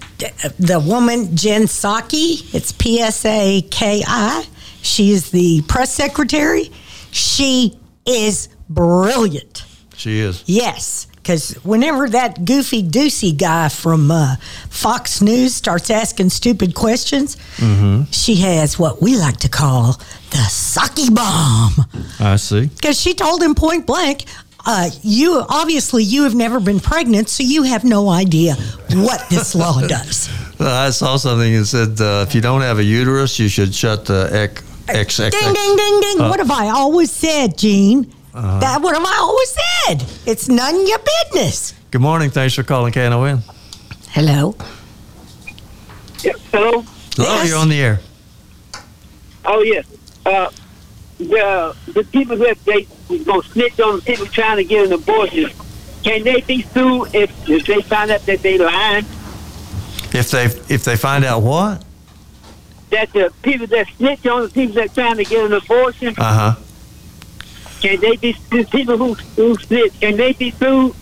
Speaker 1: the woman, Jen Psaki, it's P S A K I. She is the press secretary. She is brilliant.
Speaker 2: She is.
Speaker 1: Yes, because whenever that goofy doocy guy from uh, Fox News starts asking stupid questions,
Speaker 2: Mm-hmm.
Speaker 1: she has what we like to call the Psaki bomb.
Speaker 2: I see.
Speaker 1: Because she told him point blank, uh, you obviously you have never been pregnant, so you have no idea what this law does.
Speaker 2: I saw something that said uh, if you don't have a uterus, you should shut the X. X, X,
Speaker 1: Ding, ding, ding, ding.
Speaker 2: Uh,
Speaker 1: what have I always said, Gene?
Speaker 2: Uh-huh.
Speaker 1: That what have I always said? It's none of your business.
Speaker 2: Good morning. Thanks for calling KNON.
Speaker 1: Hello.
Speaker 8: Hello.
Speaker 2: Hello, you're on the air.
Speaker 8: Oh yes. Uh, the the people that they go snitch on the people trying to get an abortion, can they be sued if, if they find out that they lying?
Speaker 2: If they if they find out what?
Speaker 8: That the people that snitch on the people that trying to get an abortion,
Speaker 2: Uh huh.
Speaker 8: Can they be people who who snitch? Can they be sued?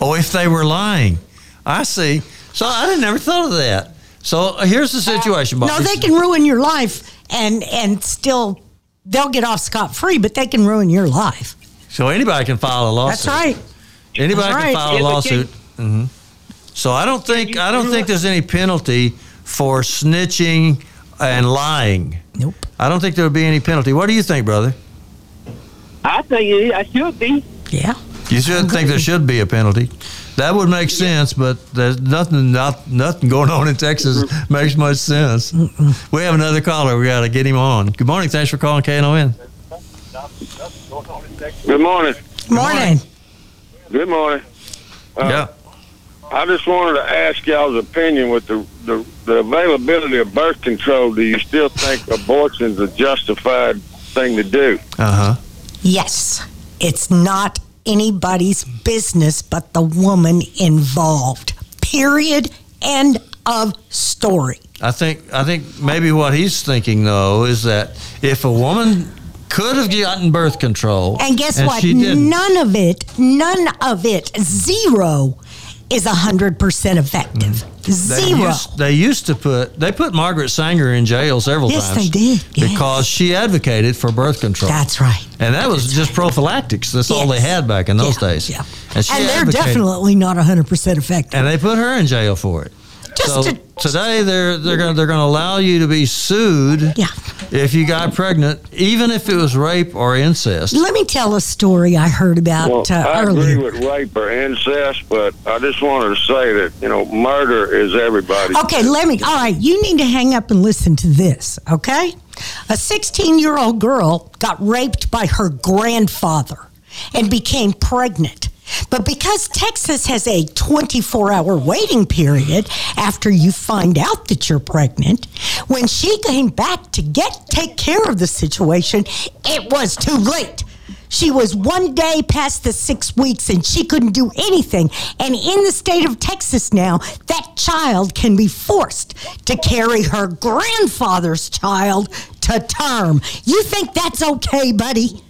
Speaker 2: Oh, if they were lying. I see. So I didn't never thought of that. So uh, here's the situation, Bob.
Speaker 1: No, they can ruin your life and and still they'll get off scot free, but they can ruin your life.
Speaker 2: So anybody can file a lawsuit.
Speaker 1: That's right.
Speaker 2: Anybody
Speaker 1: That's
Speaker 2: can
Speaker 1: right.
Speaker 2: file a
Speaker 1: but
Speaker 2: lawsuit. hmm So I don't think I don't think there's any penalty for snitching and lying.
Speaker 1: Nope.
Speaker 2: I don't think there would be any penalty. What do you think, brother?
Speaker 8: I think it, I should be.
Speaker 1: Yeah.
Speaker 2: You should think there should be a penalty. That would make sense, but there's nothing not nothing going on in Texas makes much sense. We have another caller. We got to get him on. Good morning. Thanks for calling KNON.
Speaker 6: Good morning.
Speaker 1: Good morning.
Speaker 6: Good morning. Uh,
Speaker 2: yeah.
Speaker 6: I just wanted to ask y'all's opinion with the, the, the availability of birth control. Do you still think abortion's a justified thing to do?
Speaker 2: Uh huh.
Speaker 1: Yes. It's not anybody's business but the woman involved. Period. End of story.
Speaker 2: I think I think maybe what he's thinking though is that if a woman could have gotten birth control,
Speaker 1: And guess what?
Speaker 2: she didn't.
Speaker 1: None of it, none of it, zero is 100% effective. Mm-hmm.
Speaker 2: They
Speaker 1: Zero.
Speaker 2: used, they used to put they put Margaret Sanger in jail several
Speaker 1: Yes,
Speaker 2: times.
Speaker 1: Yes, they did. Yes.
Speaker 2: because she advocated for birth control.
Speaker 1: That's right.
Speaker 2: and that was just prophylactics. That's all they had back in those days. Yeah, and she
Speaker 1: and they're definitely not 100% effective.
Speaker 2: and they put her in jail for it.
Speaker 1: Just
Speaker 2: so
Speaker 1: to-
Speaker 2: today they're they're going they're going to allow you to be sued
Speaker 1: Yeah.
Speaker 2: If you got pregnant, even if it was rape or incest.
Speaker 1: Let me tell a story I heard about
Speaker 6: Well,
Speaker 1: uh,
Speaker 6: I
Speaker 1: earlier.
Speaker 6: agree with rape or incest, but I just wanted to say that, you know, murder is everybody's.
Speaker 1: Okay, let me. All right, you need to hang up and listen to this, okay? A 16 year old girl got raped by her grandfather and became pregnant. But because Texas has a 24 hour waiting period after you find out that you're pregnant, when she came back to get take care of the situation, it was too late. She was one day past the six weeks and she couldn't do anything. And in the state of Texas now, that child can be forced to carry her grandfather's child to term. You think that's okay, buddy?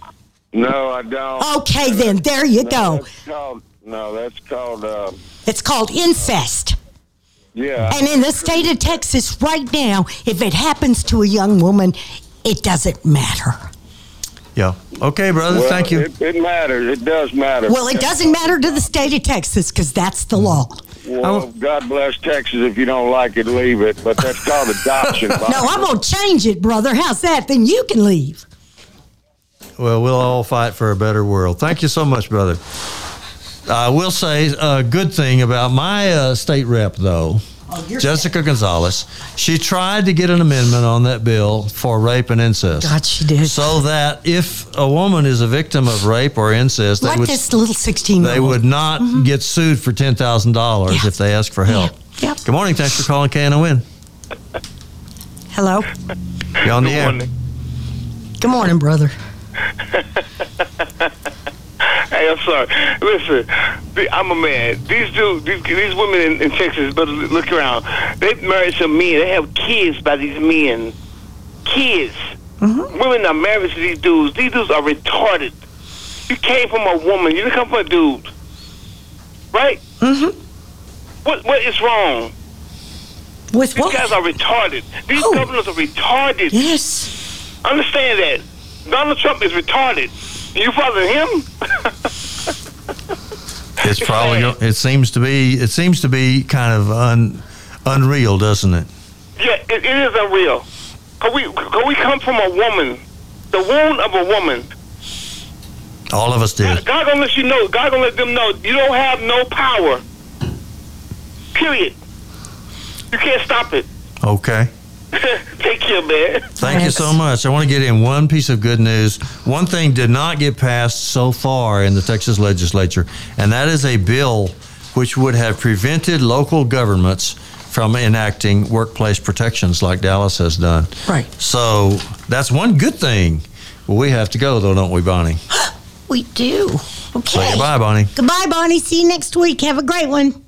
Speaker 6: No, I don't.
Speaker 1: Okay, then, there you
Speaker 6: No,
Speaker 1: go.
Speaker 6: That's called, no, that's called, uh,
Speaker 1: It's called incest.
Speaker 6: yeah.
Speaker 1: And in the state of Texas right now, if it happens to a young woman, it doesn't matter.
Speaker 2: Yeah. Okay, brother.
Speaker 6: Well,
Speaker 2: thank you.
Speaker 6: It, it matters. It does matter.
Speaker 1: Well, it doesn't matter to the state of Texas because that's the law.
Speaker 6: Well, God bless Texas. If you don't like it, leave it. But that's called adoption.
Speaker 1: No, I'm going to change it, brother. How's that? Then you can leave.
Speaker 2: Well, we'll all fight for a better world. Thank you so much, brother. I will say a good thing about my uh, state rep, though. Oh, Jessica Gonzalez, she tried to get an amendment on that bill for rape and incest.
Speaker 1: God, she did.
Speaker 2: So that if a woman is a victim of rape or incest, they would
Speaker 1: this little 16
Speaker 2: they would not get sued for ten thousand dollars if they ask for help.
Speaker 1: Yep.
Speaker 2: Good morning. Thanks for calling KNON.
Speaker 1: Hello.
Speaker 2: You're on the air.
Speaker 1: Good morning, brother.
Speaker 11: Hey, I'm sorry. Listen, I'm a man. These dudes, these, these women in, in Texas, but look around. They've married some men. They have kids by these men. Kids. Women are married to these dudes. These dudes are retarded. You came from a woman. You didn't come from a dude. Right?
Speaker 1: Mm-hmm.
Speaker 11: What What is wrong?
Speaker 1: With
Speaker 11: These guys are retarded. These governors are retarded.
Speaker 1: Yes.
Speaker 11: Understand that. Donald Trump is retarded. You follow him?
Speaker 2: It's probably it seems to be it seems to be kind of un, unreal, doesn't it?
Speaker 11: Yeah, it, it is unreal. Cause we, cause we come from a woman, the womb of a woman.
Speaker 2: All of us did.
Speaker 11: God gonna let you know. God gonna let them know you don't have no power. Period. You can't stop it.
Speaker 2: Okay.
Speaker 11: Take care, man.
Speaker 2: Thank you so much. I want to get in one piece of good news. One thing did not get passed so far in the Texas legislature, and that is a bill which would have prevented local governments from enacting workplace protections like Dallas has done.
Speaker 1: Right.
Speaker 2: So that's one good thing. Well, we have to go, though, don't we, Bonnie?
Speaker 1: We do. Okay.
Speaker 2: Say goodbye, Bonnie.
Speaker 1: Goodbye, Bonnie. See you next week. Have a great one.